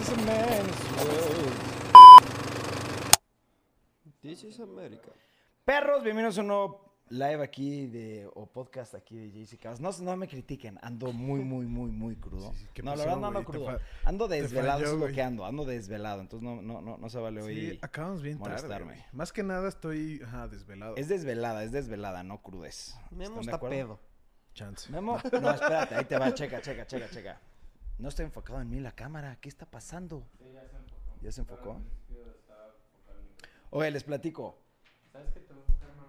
is a man's world. This is America. Perros, bienvenidos a un nuevo live aquí de, o podcast aquí de JC Cabas. No, no me critiquen, ando muy, muy, muy, muy crudo. Sí, sí, ¿qué no, pasó, la verdad no ando crudo. fa- Ando desvelado, falló, eso es lo que ando. Ando desvelado, entonces no, no, no, no se vale hoy. Sí, acabamos bien molestarme. Más que nada estoy ajá, desvelado. Es desvelada, es desvelada, no crudez. Memo ¿Están de está pedo. Chance. Memo, no, espérate, ahí te va, checa, checa, checa, checa. No estoy enfocado en mí la cámara, ¿qué está pasando? ya se enfocó. Oye, les platico.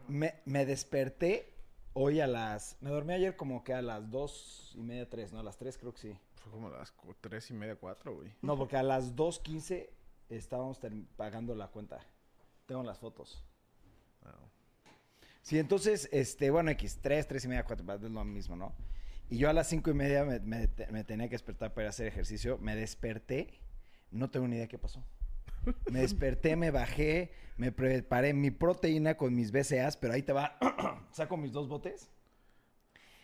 Me, me desperté hoy a las... Me dormí ayer como que a las dos y media, tres, ¿no? A las tres creo que sí. Fue como las cu- tres y media, cuatro, güey. No, porque a las 2.15 estábamos term- pagando la cuenta. Tengo las fotos. Ah, Sí, entonces, este, bueno, X, 3, 3 y media, 4, es lo mismo, ¿no? Y yo a las 5 y media me, me me tenía que despertar para ir a hacer ejercicio. Me desperté, no tengo ni idea qué pasó. Me desperté, me bajé, me preparé mi proteína con mis BCAs, pero ahí te va, saco mis dos botes.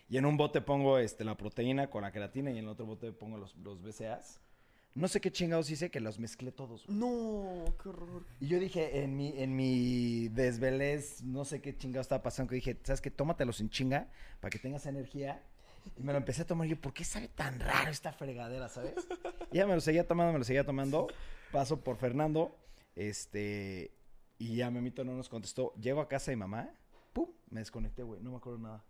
Y en un bote pongo este, la proteína con la creatina y en el otro bote pongo los, los BCAs. No sé qué chingados hice que los mezclé todos. güey. No, qué horror. Y yo dije, en mi, en mi desvelez, no sé qué chingado estaba pasando, que dije, ¿sabes qué? Tómatelos en chinga para que tengas energía. Y me lo empecé a tomar. Y yo, ¿por qué sabe tan raro esta fregadera, sabes? Y ya me lo seguía tomando, me lo seguía tomando. Paso por Fernando. Este. Y ya Memito no nos contestó. Llego a casa de mi mamá. ¡Pum! Me desconecté, güey. No me acuerdo nada.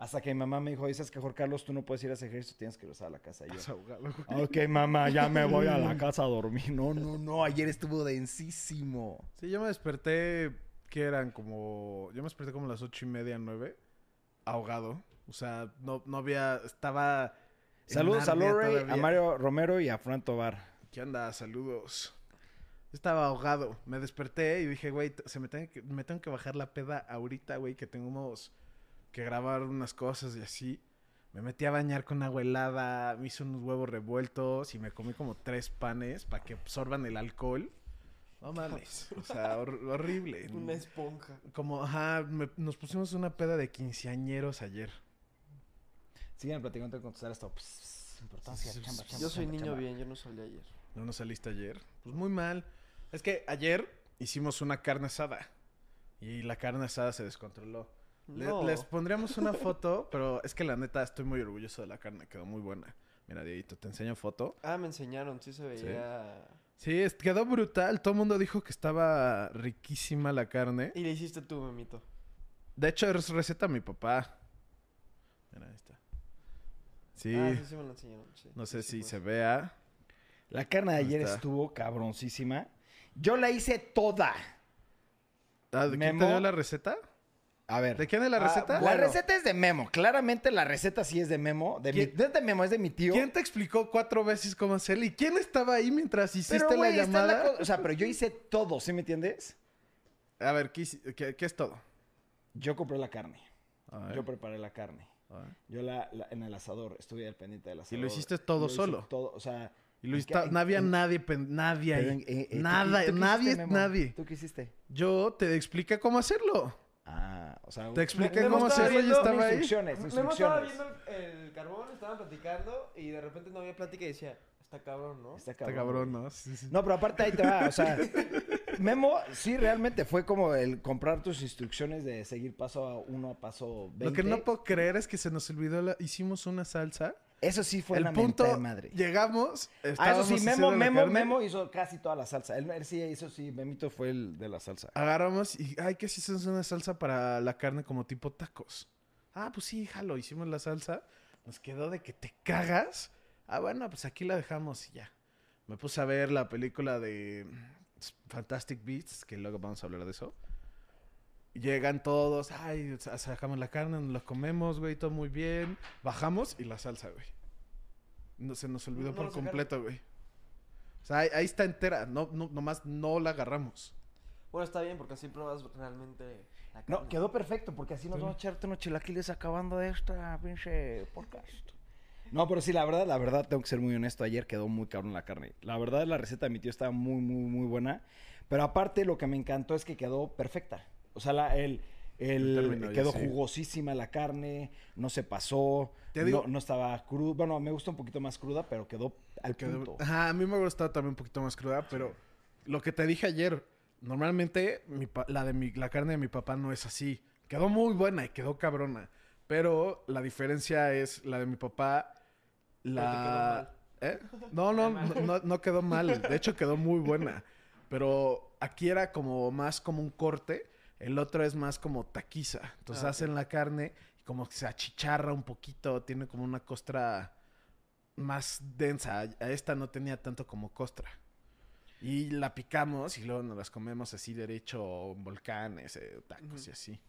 Hasta que mi mamá me dijo, dices que Jorge Carlos, tú no puedes ir a hacer ejercicio, tienes que regresar a la casa. Y yo, güey. Ok, mamá, ya me voy a la casa a dormir. No, no, no, ayer estuvo densísimo. Sí, yo me desperté, que eran como... Yo me desperté como a las ocho y media, nueve. Ahogado. O sea, no, no había... Estaba... Saludos a Lorey, a. Mario Romero y a Fran Tobar. ¿Qué onda? Saludos. Estaba ahogado. Me desperté y dije, güey, se me, tengo que, me tengo que bajar la peda ahorita, güey, que tenemos que grabar unas cosas y así. Me metí a bañar con agua helada, me hice unos huevos revueltos y me comí como tres panes para que absorban el alcohol. No mames. O sea, hor- horrible. Una esponja. Como, ajá, me- nos pusimos una peda de quinceañeros ayer. Siguen platicando de contestar esto. Pss, importancia, Sí, sí, chamba, sí. chamba, Yo soy chamba, niño chamba. bien, yo no salí ayer. ¿No nos saliste ayer? Pues muy mal. Es que ayer hicimos una carne asada. Y la carne asada se descontroló. Le- No. Les pondríamos una foto, pero es que la neta estoy muy orgulloso de la carne. Quedó muy buena. Mira, Dieguito, te enseño foto. Ah, me enseñaron, sí se veía. Sí, es- quedó brutal. Todo el mundo dijo que estaba riquísima la carne. Y le hiciste tú, memito. De hecho, es receta de mi papá. Mira, ahí está. Sí, Ah, sí, sí me lo enseñaron. sí. no sé Sí, si pues. se vea. La carne de ayer está. estuvo cabroncísima. Yo la hice toda. Ah, ¿De quién Memo. te dio la receta? A ver. ¿De quién es la Ah, receta? La receta es de Memo. Claramente la receta sí es de Memo. De mi, ¿Quién- no es de Memo, es de mi tío. ¿Quién te explicó cuatro veces cómo hacerlo? ¿Y quién estaba ahí mientras hiciste Pero, la llamada? O sea, pero yo hice todo, ¿sí me entiendes? A ver, ¿qué, hici- qué- qué es todo? Yo compré la carne. Yo preparé la carne. Yo la, la- en el asador, estuve al pendiente del asador. lo hiciste todo Lo solo? Todo, o sea... Y lo ¿en hiciste- no había en- nadie, pen- nadie ahí. eh, eh, ¿tú qué- Nada, tú qué nadie, hiciste, nadie. ¿Tú qué hiciste? Yo te expliqué cómo hacerlo. Ah, o sea... Te expliqué cómo estaba hacerlo y estaba ahí. Instrucciones, Me estaba instrucciones. viendo el, el carbón, estaban platicando y de repente no había plática y decía, está cabrón, ¿no? Está Está cabrón, cabrón, güey. ¿no? Sí, sí. No, pero aparte ahí te va, o sea, Memo sí realmente fue como el comprar tus instrucciones de seguir paso a uno a paso 20. Lo que no puedo creer es que se nos olvidó, la- hicimos una salsa. Eso sí fue el una punto, de madre. llegamos, Ah, eso sí, Memo, Memo, Memo hizo casi toda la salsa. Él, él sí, eso sí, Memito fue el de la salsa. Agarramos y, ay, que si hacemos una salsa para la carne como tipo tacos. Ah, pues sí, jalo, hicimos la salsa. Nos quedó de que te cagas. Ah, bueno, pues aquí la dejamos y ya. Me puse a ver la película de Fantastic Beasts, que luego vamos a hablar de eso. Llegan todos, ay, sa- sacamos la carne, nos la comemos, güey, todo muy bien. Bajamos y la salsa, güey. No, se nos olvidó No por completo, güey. O sea, ahí, ahí está entera, no, no, nomás no la agarramos. Bueno, está bien porque así pruebas realmente la No, quedó perfecto, porque así nos Sí. vamos a echarte unos chilaquiles acabando de esta pinche podcast. No, pero sí, la verdad, la verdad, tengo que ser muy honesto. Ayer quedó muy cabrón la carne. La verdad, la receta de mi tío estaba muy, muy, muy buena. Pero aparte, lo que me encantó es que quedó perfecta. O sea, la, el, El, El término, ya quedó sí. jugosísima la carne, no se pasó, Te digo- no, no estaba cruda. Bueno, me gusta un poquito más cruda, pero quedó al Quedó- punto. Ajá, a mí me gustado también un poquito más cruda, pero lo que te dije ayer, normalmente mi pa- la, de mi, la carne de mi papá no es así. Quedó muy buena y quedó cabrona. Pero la diferencia es la de mi papá, la... ¿Eh? No, no, no, no, quedó mal. De hecho, quedó muy buena. Pero aquí era como más como un corte. El otro es más como taquiza. Entonces Ah, hacen la carne y como que se achicharra un poquito. Tiene como una costra más densa. A esta no tenía tanto como costra. Y la picamos y luego nos las comemos así derecho volcanes, eh, tacos y así.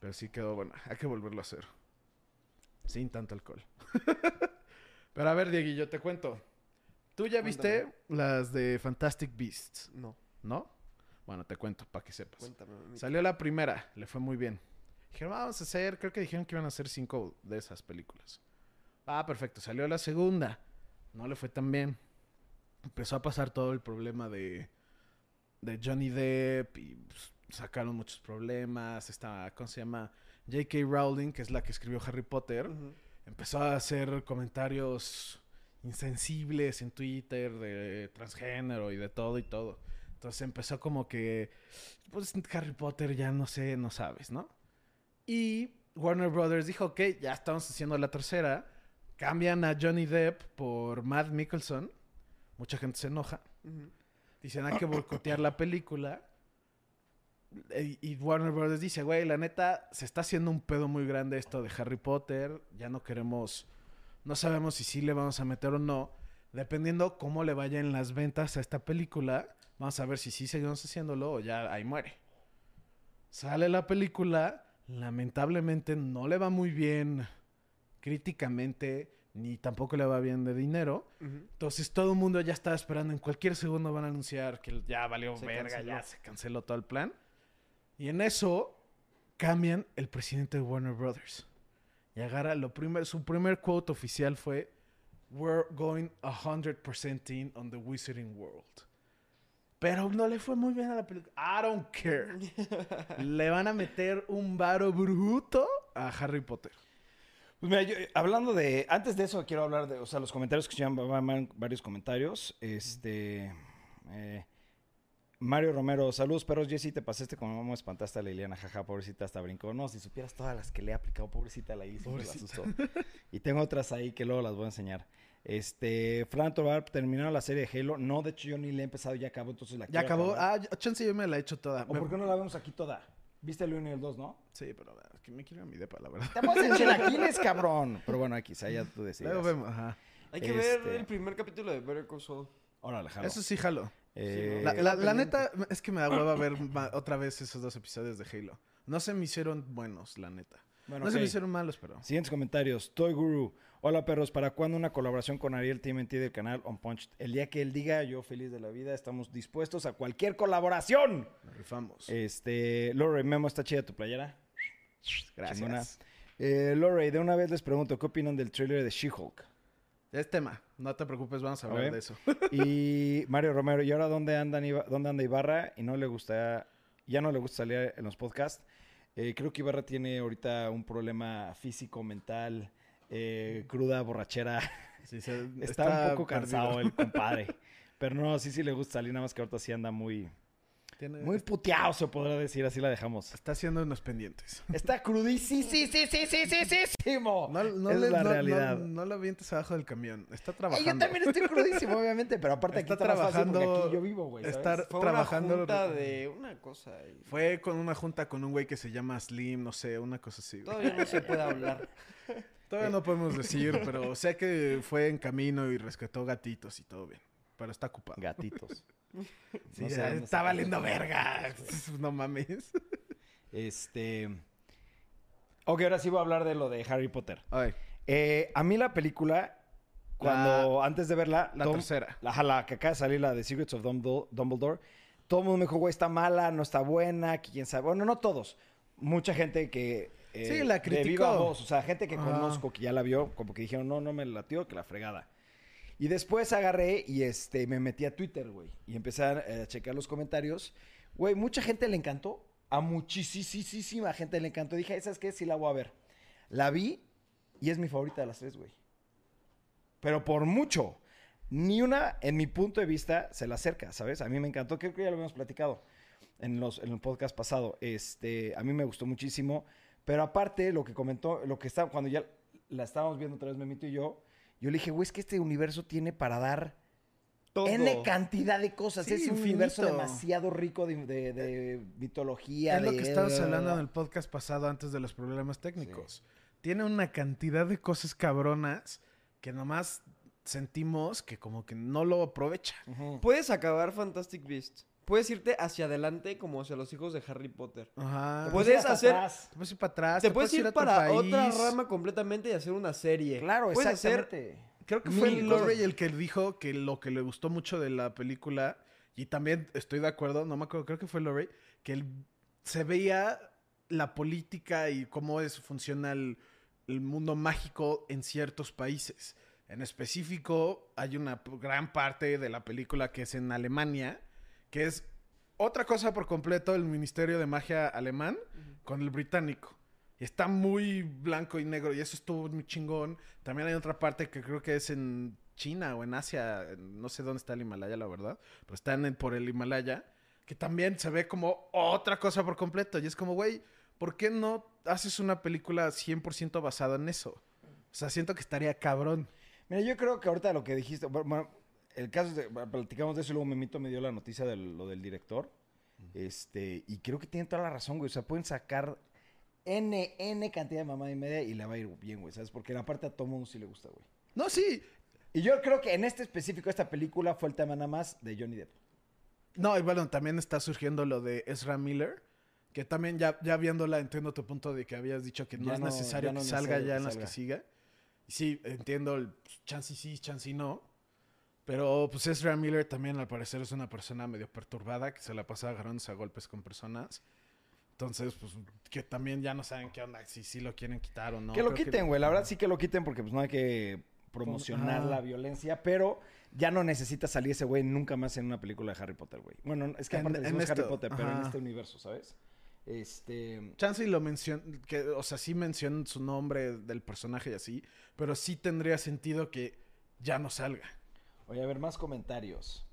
Pero sí quedó buena. Hay que volverlo a hacer. Sin tanto alcohol. Pero a ver, Diego, yo te cuento. ¿Tú ya viste las de Fantastic Beasts? No, ¿No? Bueno, te cuento para que sepas. cuéntame. Salió la primera, le fue muy bien. Dijeron, vamos a hacer, creo que dijeron que iban a hacer cinco de esas películas. Ah, perfecto. Salió la segunda, no le fue tan bien. Empezó a pasar todo el problema de, de Johnny Depp y pues, sacaron muchos problemas. Esta, ¿cómo se llama? J.K. Rowling, que es la que escribió Harry Potter, empezó a hacer comentarios insensibles en Twitter de transgénero y de todo y todo. Entonces empezó como que, pues Harry Potter ya no sé, no sabes, ¿no? Y Warner Brothers dijo, ok, ya estamos haciendo la tercera. Cambian a Johnny Depp por Matt Mickelson. Mucha gente se enoja. Dicen, hay que boicotear la película. E- Y Warner Brothers dice, güey, la neta, se está haciendo un pedo muy grande esto de Harry Potter. Ya no queremos, no sabemos si sí le vamos a meter o no. Dependiendo cómo le vayan las ventas a esta película, vamos a ver si sí seguimos haciéndolo o ya ahí muere. Sale la película, lamentablemente no le va muy bien críticamente, ni tampoco le va bien de dinero. Entonces todo el mundo ya estaba esperando. En cualquier segundo van a anunciar que ya valió Se verga, canceló. ya se canceló todo el plan. Y en eso cambian el presidente de Warner Brothers. Y agarra lo primer, su primer quote oficial fue We're going 100% in on the Wizarding World. Pero no le fue muy bien a la película. I don't care. le van a meter un varo bruto a Harry Potter. Pues mira, yo, hablando de. Antes de eso, quiero hablar de. O sea, los comentarios que se llaman van- van varios comentarios. Este. eh, Mario Romero, saludos perros, Jessy, te pasaste como espantaste a la Liliana, jaja, pobrecita, hasta brincó. No, si supieras todas las que le he aplicado, pobrecita la Isis, me la asustó. Y tengo otras ahí que luego las voy a enseñar. Este, Fran Tobar, ¿terminaron la serie de Halo? No, de hecho yo ni la he empezado, ya acabó, entonces la Ya acabó. acabar. Ah, chance yo me la he hecho toda. ¿O Me- por qué no la vemos aquí toda? ¿Viste el 1 y el 2, no? Sí, pero ah, que me quiero ir a mi depa, la verdad. Te vamos en chilaquiles, cabrón. Pero bueno, aquí, allá tú decides. Luego vemos, ajá. Hay que ver Este- el primer capítulo de Better Call Saul. Órale, jalo. Eso sí, jalo. Eh, La, neta, es que me da hueva ver otra vez esos dos episodios de Halo. No se me hicieron buenos, la neta. bueno, no se me hicieron malos, pero... Siguientes comentarios. Toy Guru. Hola perros, ¿para cuándo una colaboración con Ariel TMNT del canal On Punch? El día que él diga, yo feliz de la vida, estamos dispuestos a cualquier colaboración. Nos rifamos. Este, Lore, Memo, está chida tu playera. Gracias. Eh, Lore, de una vez les pregunto, ¿qué opinan del trailer de She-Hulk? Es tema. No te preocupes, vamos a hablar de eso. Y Mario Romero, ¿y ahora dónde, andan, Iba- dónde anda Ibarra? Y no le gusta, ya no le gusta salir en los podcasts. Eh, creo que Ibarra tiene ahorita un problema físico, mental, eh, cruda, borrachera. Sí, se- Está, un poco cansado el compadre. Pero no, sí, sí le gusta salir, nada más que ahorita sí anda muy, Tiene- muy puteado, se podrá decir, así la dejamos. Está haciendo unos pendientes. Está crudísimo, sí, sí, sí, sí, sí, sí, sí, No, no, es le- la no- realidad. No, no lo avientes abajo del camión. Está Eh, trabajando. yo también estoy crudísimo, obviamente, pero aparte aquí Está está, porque trabajando- aquí yo vivo, güey, estar- Fue trabajando- una junta de una cosa. y Fue con una junta con un güey que se llama Slim, no sé, una cosa así. güey. Todavía no se puede hablar. Todavía no podemos decir, pero sé que fue en camino y rescató gatitos y todo bien. Pero está ocupado. Gatitos. Sí, No sé dónde está valiendo verga. No mames. Este. Ok, ahora sí voy a hablar de lo de Harry Potter. Ay, Eh, a mí la película, cuando antes de verla, la Tom- tercera. la, que acaba de salir, la de Secrets of Dumbledore, todo el mundo me dijo, güey, está mala, no está buena, quién sabe. Bueno, no todos. Mucha gente que. eh, Sí, la de criticó. viva voz, o sea, gente que Ajá. conozco que ya la vio, como que dijeron, no, no me latió, que la fregada. Y después agarré y este, me metí a Twitter, güey. Y empecé a, eh, checar los comentarios. Güey, mucha gente le encantó. A muchísima gente le encantó. Dije, ¿sabes qué? Sí la voy a ver. La vi y es mi favorita de las tres, güey. Pero por mucho. Ni una, en mi punto de vista, se la acerca, ¿sabes? A mí me encantó. Creo que ya lo habíamos platicado en, los, en el podcast pasado. Este, a mí me gustó muchísimo. Pero aparte, lo que comentó, lo que estaba, cuando ya la estábamos viendo otra vez, Memito y yo, yo le dije, güey, es que este universo tiene para dar Todo. N cantidad de cosas. Sí, es un infinito. universo demasiado rico de, de- de mitología. Es lo que estabas hablando en el podcast pasado antes de los problemas técnicos. Tiene una cantidad de cosas cabronas que nomás sentimos que como que no lo aprovecha. Ujú. Puedes acabar Fantastic Beast. Puedes irte hacia adelante como hacia los hijos de Harry Potter. Ajá. Te Puedes puedes hacer- atrás. Te puedes ir para atrás. Te puedes ir para otra rama completamente y hacer una serie. Claro, Puedes hacer exactamente. Creo que fue cosas. el que dijo que lo que le gustó mucho de la película, y también estoy de acuerdo, no me acuerdo, creo que fue Lorray, que él- se veía la política y cómo es, funciona el, el mundo mágico en ciertos países. En específico, hay una gran parte de la película que es en Alemania, que es otra cosa por completo, el Ministerio de Magia alemán con el británico. Y está muy blanco y negro y eso estuvo muy chingón. También hay otra parte que creo que es en China o en Asia, no sé dónde está el Himalaya, la verdad, pero están en- por el Himalaya, que también se ve como otra cosa por completo. Y es como, güey, ¿por qué no haces una película 100% basada en eso? O sea, siento que estaría cabrón. Mira, yo creo que ahorita lo que dijiste, bueno, el caso de, platicamos de eso y luego Memito me dio la noticia de lo del director. Este, y creo que tiene toda la razón, güey. O sea, pueden sacar N, N cantidad de mamá y media y le va a ir bien, güey, ¿sabes? Porque la parte a todo mundo sí le gusta, güey. No, sí. Y yo creo que en este específico, esta película fue el tema nada más de Johnny Depp. No, y bueno, también está surgiendo lo de Ezra Miller. Que también ya, ya viéndola entiendo tu punto de que habías dicho que no es necesario no que salga ya en las que siga. Y sí, entiendo el chance sí, chance no. Pero pues Ezra Miller también al parecer es una persona medio perturbada que se la pasa agarrándose a golpes con personas. Entonces, pues que también ya no saben qué onda, si sí lo quieren quitar o no. que lo Creo quiten, güey. La verdad sí que lo quiten porque pues no hay que promocionar la violencia, pero ya no necesita salir ese güey nunca más en una película de Harry Potter, güey. Bueno, es que En- aparte en decimos Harry Potter, pero en este universo, ¿sabes? Este... Chance y lo menciona, que, o sea, sí mencionan su nombre del personaje y así, pero sí tendría sentido que ya no salga. Oye, a ver, más comentarios.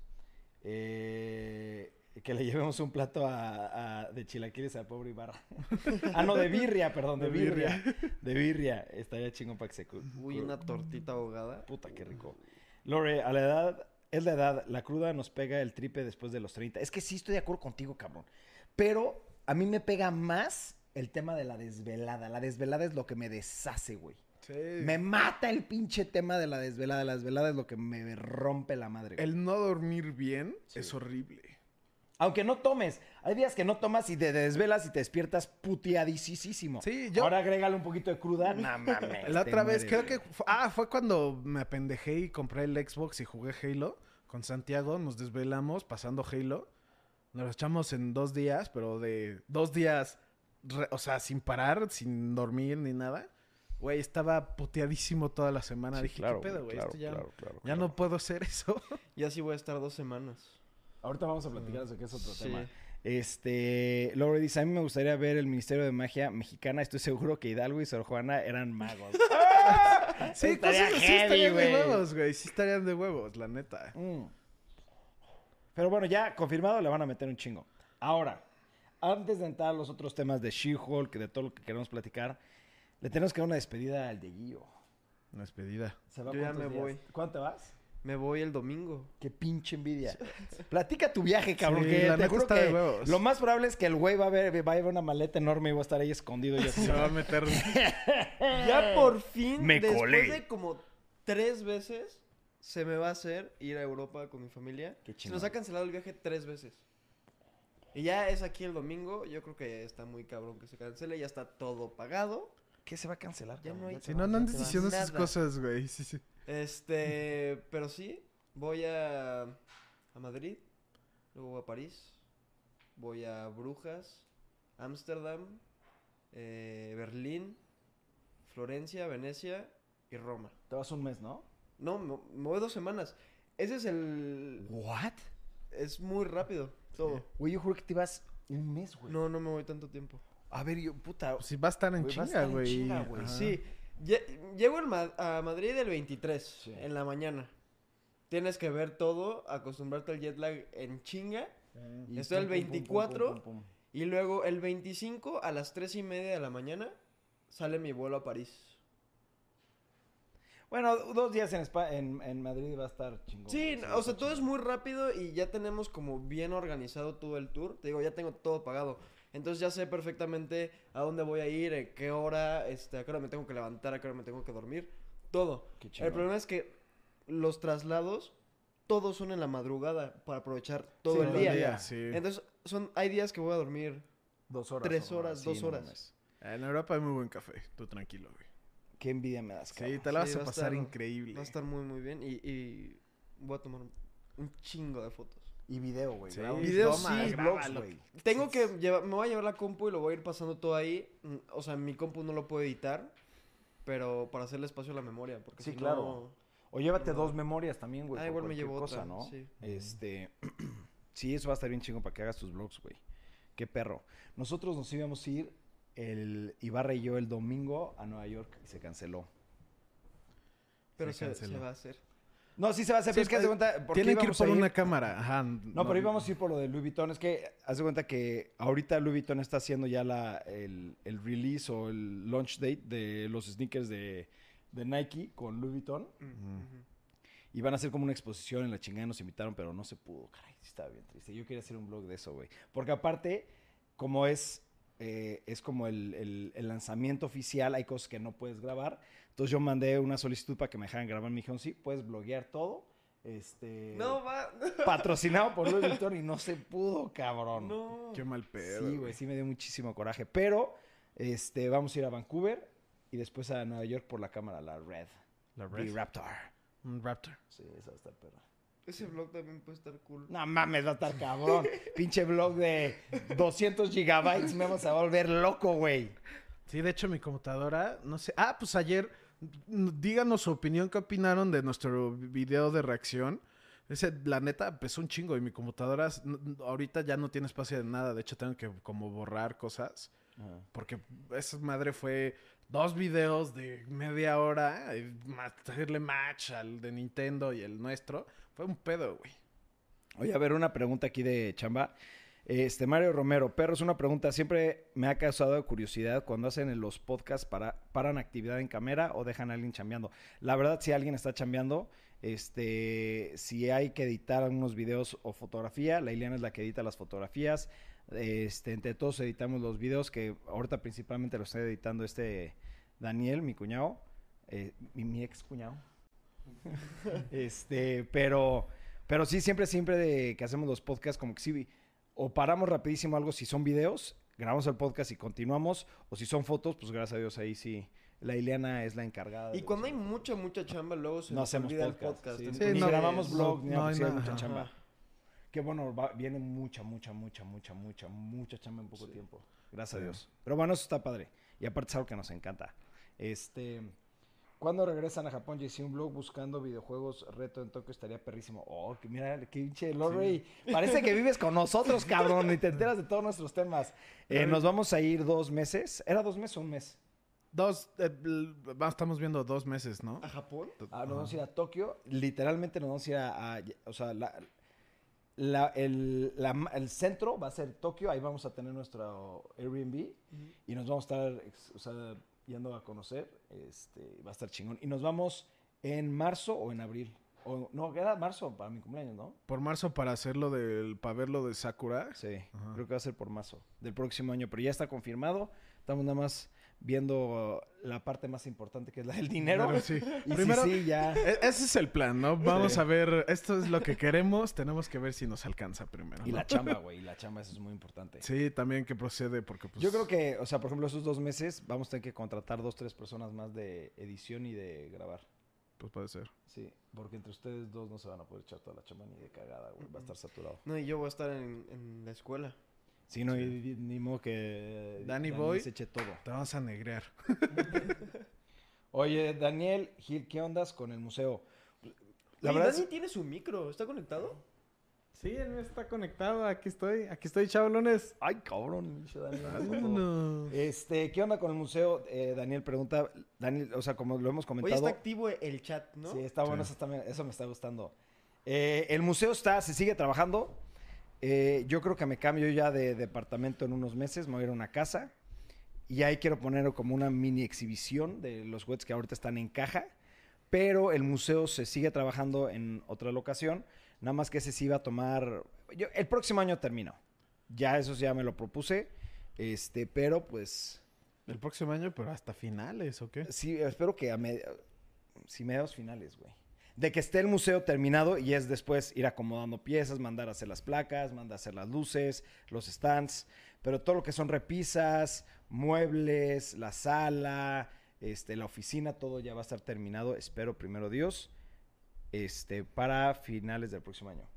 Eh, que le llevemos un plato a, a- de chilaquiles a pobre Ibarra. ah, no, de birria, perdón, de, De birria. De birria. Estaría chingón para que se... Uy, una tortita ahogada. Puta, qué rico. Lore, a la edad, es la edad, la cruda nos pega el tripe después de los 30. Es que sí estoy de acuerdo contigo, cabrón. Pero a mí me pega más el tema de la desvelada. La desvelada es lo que me deshace, güey. Me mata el pinche tema de la desvelada. La desvelada es lo que me rompe la madre. güey. El no dormir bien Sí. es horrible. Aunque no tomes. Hay días que no tomas y te desvelas y te despiertas puteadísimo. Sí, yo- Ahora agrégale un poquito de cruda. No mames. La otra vez, creo que. ah, fue cuando me apendejé y compré el Xbox y jugué Halo con Santiago. Nos desvelamos pasando Halo. Nos lo echamos en dos días, pero de dos días, re- o sea, sin parar, sin dormir ni nada. Güey, estaba puteadísimo toda la semana. Sí, Dije, claro, ¿qué pedo, güey, güey? claro, Esto ya, claro, claro, ya claro. no puedo hacer eso. Y así voy a estar dos semanas. Ahorita vamos a platicar eso, que es otro Sí. tema. Este, Laura dice, a mí me gustaría ver el Ministerio de Magia mexicana. Estoy seguro que Hidalgo y Sor Juana eran magos. sí, Estaría cosas así heavy, estarían de huevos, güey. Sí estarían de huevos, la neta. Mm. Pero bueno, ya confirmado, le van a meter un chingo. Ahora, antes de entrar a los otros temas de She-Hulk, de todo lo que queremos platicar, le tenemos que dar una despedida al Dieguillo. Una despedida. Se va Yo ya me días? voy. ¿Cuándo te vas? Me voy el domingo. Qué pinche envidia. Platica tu viaje, cabrón. Sí, que la te neta juro está que de huevos. lo más probable es que el güey va a ver, va a llevar una maleta enorme y va a estar ahí escondido. Y. Se va a meter. Ya por fin, Me después colé. de como tres veces, se me va a hacer ir a Europa con mi familia. Qué Se nos ha cancelado el viaje tres veces. Y ya es aquí el domingo. Yo creo que está muy cabrón que se cancele. Ya está todo pagado. ¿Qué se va a cancelar? Ya no hay- Si no, no andes diciendo esas cosas, güey. Sí, sí. Este, pero sí, voy a, a Madrid, luego voy a París, voy a Brujas, Ámsterdam, eh, Berlín, Florencia, Venecia y Roma. Te vas un mes, ¿no? No, me, me voy dos semanas. Ese es el... ¿What? Es muy rápido todo. Güey, yo juro que te ibas Un mes, güey. No, no me voy tanto tiempo. A ver, yo, puta. Pues sí, va a estar en chinga, güey. Sí. Lle- Llego a Madrid el 23, Sí. en la mañana. Tienes que ver todo, acostumbrarte al jet lag en chinga. Y Estoy el pum, pum, pum, pum, 24. pum, pum, pum. Y luego el 25 a las 3 y media de la mañana sale mi vuelo a París. Bueno, dos días en, Espa- en, en Madrid va a estar chingón. Sí, o sea, todo es muy rápido y ya tenemos como bien organizado todo el tour. Te digo, ya tengo todo pagado. Entonces ya sé perfectamente a dónde voy a ir, en qué hora, este, a qué hora me tengo que levantar, a qué hora me tengo que dormir. Todo. Qué El problema es que los traslados, todos son en la madrugada para aprovechar todo Sí, el todo el día. día. sí. Entonces, son, hay días que voy a dormir. Dos horas. tres horas, dos no horas. En Europa hay muy buen café. Tú tranquilo, güey. Qué envidia me das, Sí, cabrón. te la vas Sí, a va a pasar estar- increíble. Va a estar muy, muy bien. Y, y voy a tomar un chingo de fotos. Y video, güey. Sí, video toma, sí, güey. Tengo que llevar, me voy a llevar la compu y lo voy a ir pasando todo ahí. Mm, O sea, mi compu no lo puedo editar, pero para hacerle espacio a la memoria, porque Sí, si claro. no- O llévate No. dos memorias también, güey. Ah, igual me llevo cosa, otra, ¿no? sí. Este. sí, eso va a estar bien chingo para que hagas tus vlogs, güey. Qué perro. Nosotros nos íbamos a ir, el Ibarra y yo, el domingo a Nueva York y se canceló. pero Se se, canceló. se va a hacer. No, sí se va a hacer, Sí, pero es que pues, cuenta. Tienen que ir por una cámara. Ajá. No, pero íbamos a ir por lo de Louis Vuitton. Es que haz de cuenta que ahorita Louis Vuitton está haciendo ya la, el, el release o el launch date de los sneakers de, de Nike con Louis Vuitton. Y van a hacer como una exposición en la chingada, nos invitaron, pero no se pudo. Caray, estaba bien triste. Yo quería hacer un blog de eso, güey. Porque aparte, como es, eh, es como el, el- el lanzamiento oficial, hay cosas que no puedes grabar. Entonces yo mandé una solicitud para que me dejaran grabar. Me dijeron, sí, puedes bloguear todo. Este, No, va. Patrocinado por Louis Vuitton y no se pudo, cabrón. No. Qué mal pedo. Sí, güey, sí me dio muchísimo coraje. Pero, este, vamos a ir a Vancouver y después a Nueva York por la cámara, la Red. La The red. Raptor. Un Raptor. Sí, esa va a estar perra. Ese vlog también puede estar cool. No mames, va a estar cabrón. Pinche blog de 200 gigabytes. Me vamos a volver loco, güey. Sí, de hecho mi computadora, no sé. Ah, pues ayer, díganos su opinión, qué opinaron de nuestro video de reacción. Ese, la neta, empezó un chingo y mi computadora ahorita ya no tiene espacio de nada. De hecho, tengo que como borrar cosas. Porque esa madre fue dos videos de media hora, ma- hacerle match al de Nintendo y el nuestro. Fue un pedo, güey. Oye, a ver, una pregunta aquí de chamba. Este, Mario Romero, perro, es una pregunta. Siempre me ha causado curiosidad cuando hacen en los podcasts para, paran actividad en cámara o dejan a alguien chambeando. La verdad, si alguien está chambeando, este, si hay que editar algunos videos o fotografía, la Ileana es la que edita las fotografías. Este, entre todos editamos los videos que ahorita principalmente lo está editando este Daniel, mi cuñado, eh, mi, ex cuñado. este, pero, pero sí, siempre, siempre de que hacemos los podcasts, como que o paramos rapidísimo algo si son videos, grabamos el podcast y continuamos, o si son fotos, pues gracias a Dios ahí sí. La Ileana es la encargada. de Y cuando hay mucha, mucha chamba, luego se no nos hacemos olvida podcast. el podcast. sí, Entonces, ni no, grabamos no, blog, ni no nada, hay mucha ajá. chamba. Qué bueno, va- viene mucha, mucha, mucha, mucha, mucha, mucha chamba en poco tiempo. Gracias a. Dios. Pero bueno, eso está padre. Y aparte es algo que nos encanta. Este. ¿Cuándo regresan a Japón? Y si un blog buscando videojuegos reto en Tokio estaría perrísimo. Oh, que mira, qué pinche Lorray. Parece que vives con nosotros, cabrón, y te enteras de todos nuestros temas. Eh, nos vamos a ir dos meses. ¿Era dos meses o un mes? Dos, eh, estamos viendo dos meses, ¿no? ¿A Japón? Ah, nos vamos a ir a Tokio. Literalmente nos vamos a ir a. a- o sea, la- la- el, la- el centro va a ser Tokio. Ahí vamos a tener nuestro Airbnb. Y nos vamos a estar o sea, yendo a conocer. Este, va a estar chingón. Y nos vamos en marzo o en abril. O, no, era marzo para mi cumpleaños, ¿no? Por marzo para hacerlo del, para ver lo de Sakura. Sí, Ajá. creo que va a ser por marzo del próximo año. Pero ya está confirmado. Estamos nada más viendo la parte más importante que es la del dinero. Pero sí. Y Primero, sí, ya. e- ese es el plan, ¿no? Vamos a ver, esto es lo que queremos, tenemos que ver si nos alcanza primero. Y la chamba, güey. Y la chamba, eso es muy importante. Sí, también que procede porque pues... Yo creo que, o sea, por ejemplo, esos dos meses vamos a tener que contratar dos, tres personas más de edición y de grabar. Pues puede ser. Sí, porque entre ustedes dos no se van a poder echar toda la chamba ni de cagada, güey. Va a estar saturado. No, y yo voy a estar en, en la escuela. Sí, no, y- ni modo que Danny Daniel Boy. se eche todo. Te vamos a negrear. Oye, Daniel Gil, ¿qué ondas con el museo? La Oye, verdad Dani es- tiene su micro. ¿Está conectado? Sí, mío está conectado. Aquí estoy. Aquí estoy, chavalones. Ay, cabrón. Daniel. Este, ¿qué onda con el museo? Eh, Daniel pregunta, Daniel, o sea, como lo hemos Hoy comentado. está activo el chat, ¿no? Sí, está bueno, Sí. Eso, también- eso me está gustando. Eh, el museo está, se sigue trabajando. Eh, yo creo que me cambio ya de departamento en unos meses, me voy a ir a una casa. Y ahí quiero poner como una mini exhibición de los juguetes que ahorita están en caja. Pero el museo se sigue trabajando en otra locación. Nada más que ese sí va a tomar... yo- el próximo año termino. Ya eso ya me lo propuse. Este, pero pues... El próximo año, pero hasta finales, ¿o qué? Sí, espero que a med- sí, mediados finales, güey de que esté el museo terminado y es después ir acomodando piezas, mandar a hacer las placas, mandar a hacer las luces, los stands, pero todo lo que son repisas, muebles, la sala, este, la oficina, todo ya va a estar terminado, espero primero Dios, este, para finales del próximo año.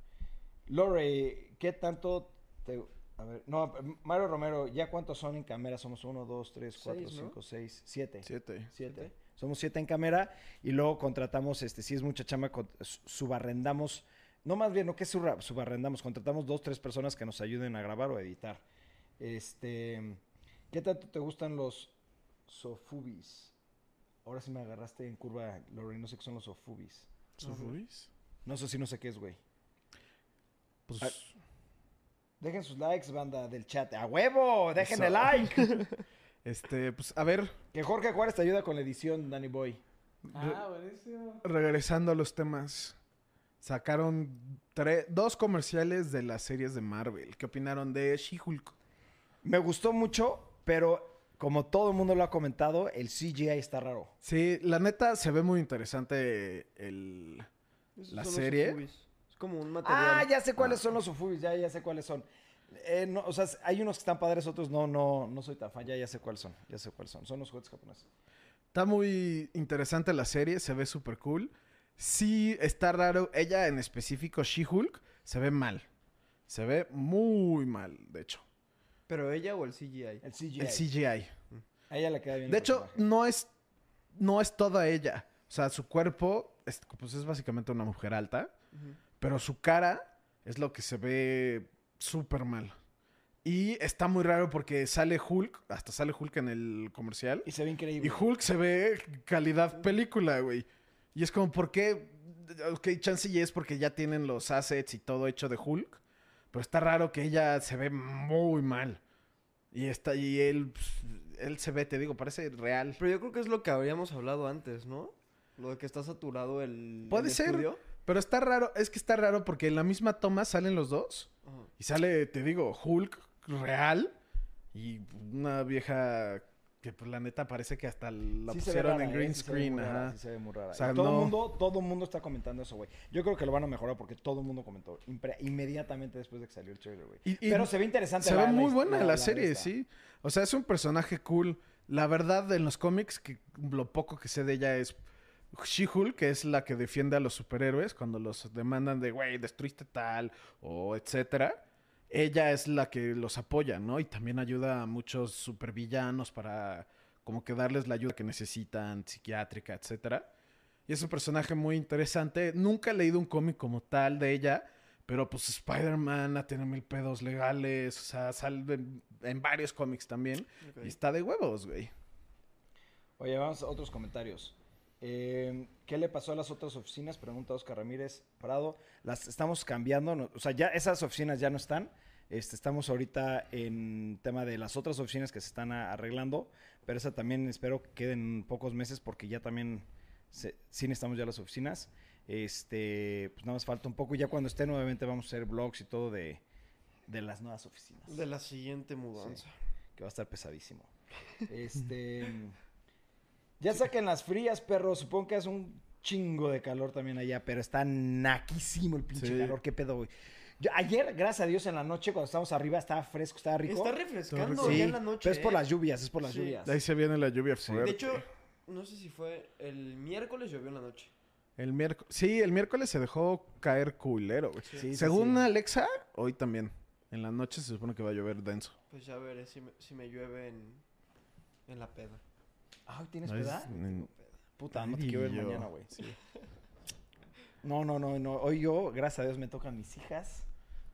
Lore, ¿qué tanto te... A ver, no, Mario Romero, ¿ya cuántos son en cámara? Somos 1, 2, 3, 4, 5, 6, 7. 7. 7. Somos siete en cámara y luego contratamos, este, si es mucha chamba, subarrendamos, no más bien, no que subarrendamos, contratamos dos, tres personas que nos ayuden a grabar o a editar. Este, ¿qué tanto te gustan los sofubis? Ahora sí me agarraste en curva, Lori, no sé qué son los sofubis. ¿Sufubis? No sé si no sé qué es, güey. Pues. Ah, Dejen sus likes, banda del chat. ¡A huevo! ¡Dejen Eso. el like! Este, pues, a ver, que Jorge Juárez te ayuda con la edición, Danny Boy. Ah, regresando a los temas. Sacaron dos comerciales de las series de Marvel. ¿Qué opinaron de She-Hulk? Me gustó mucho, pero como todo el mundo lo ha comentado, el CGI está raro. Sí, la neta se ve muy interesante el... ¿La serie? Es como un material. Ah, ya sé cuáles son los Ufubis, ya, ya sé cuáles son. Eh, no, o sea, hay unos que están padres, otros no, no, no soy tan fan, ya, ya sé cuáles son, ya sé cuáles son. Son los juguetes japoneses. Está muy interesante la serie, se ve súper cool. Sí, está raro. Ella en específico, She-Hulk, se ve mal. Se ve muy mal, de hecho. ¿Pero ella o el CGI? El CGI. El CGI. A ella le queda bien. De hecho, personaje. no es, no es toda ella. O sea, su cuerpo es, pues es básicamente una mujer alta, pero su cara es lo que se ve súper mal. Y está muy raro porque sale Hulk, hasta sale Hulk en el comercial. Y se ve increíble. Y Hulk se ve calidad película, güey. Y es como, ¿por qué? Ok, chance y es porque ya tienen los assets y todo hecho de Hulk. Pero está raro que ella se ve muy mal. Y está, y él, él se ve, te digo, parece real. Pero yo creo que es lo que habríamos hablado antes, ¿no? Lo de que está saturado el. Puede el ser. estudio. Pero está raro, es que está raro porque en la misma toma salen los dos. Y sale, te digo, Hulk real. Y una vieja que, pues, la neta parece que hasta la Sí pusieron rara, en ¿eh? green Sí screen. rara, sí se ve muy rara. O sea, Y todo, no- el mundo, todo mundo está comentando eso, güey. Yo creo que lo van a mejorar porque todo el mundo comentó inmediatamente después de que salió el trailer, güey. Pero se ve interesante. Se ve muy la- buena la, la serie, sí. O sea, es un personaje cool. La verdad, en los cómics, que lo poco que sé de ella es She-Hulk, que es la que defiende a los superhéroes cuando los demandan de, güey, destruiste tal, o etcétera. Ella es la que los apoya, ¿no? Y también ayuda a muchos supervillanos para como que darles la ayuda que necesitan, psiquiátrica, etcétera. Y es un personaje muy interesante. Nunca he leído un cómic como tal de ella, pero pues Spider-Man ha tenido mil pedos legales, o sea, sale en, en varios cómics también. Y está de huevos, güey. Oye, vamos a otros comentarios. Eh, ¿Qué le pasó a las otras oficinas? Pregunta Oscar Ramírez Prado. Las estamos cambiando, no- o sea, ya esas oficinas ya no están. Este, estamos ahorita en tema de las otras oficinas que se están a- arreglando, pero esa también espero que queden pocos meses porque ya también se- sí necesitamos ya las oficinas. Este, pues nada más falta un poco ya cuando esté nuevamente vamos a hacer vlogs y todo de, de las nuevas oficinas De la siguiente mudanza. que va a estar pesadísimo. Este. ya saquen las frías, perro. Supongo que hace un chingo de calor también allá, pero está naquísimo el pinche Sí. calor. ¿Qué pedo, güey? Yo, ayer, gracias a Dios, en la noche, cuando estábamos arriba, estaba fresco, estaba rico. Está refrescando rico. ya sí, en la noche. pero es por ¿eh? las lluvias, es por las Sí. lluvias. Ahí se viene la lluvia fuerte. De hecho, no sé si fue el miércoles llovió en la noche. el miércoles. Sí, el miércoles se dejó caer culero, güey. Sí, sí, Según sí. Alexa, hoy también. En la noche se supone que va a llover denso. Pues ya veré si me, si me llueve en, en la peda. Ah, ¿hoy ¿tienes No, es- peda? en- Puta, no te quiero ver yo. mañana, güey. No, no, no, no. Hoy yo, gracias a Dios, me tocan mis hijas.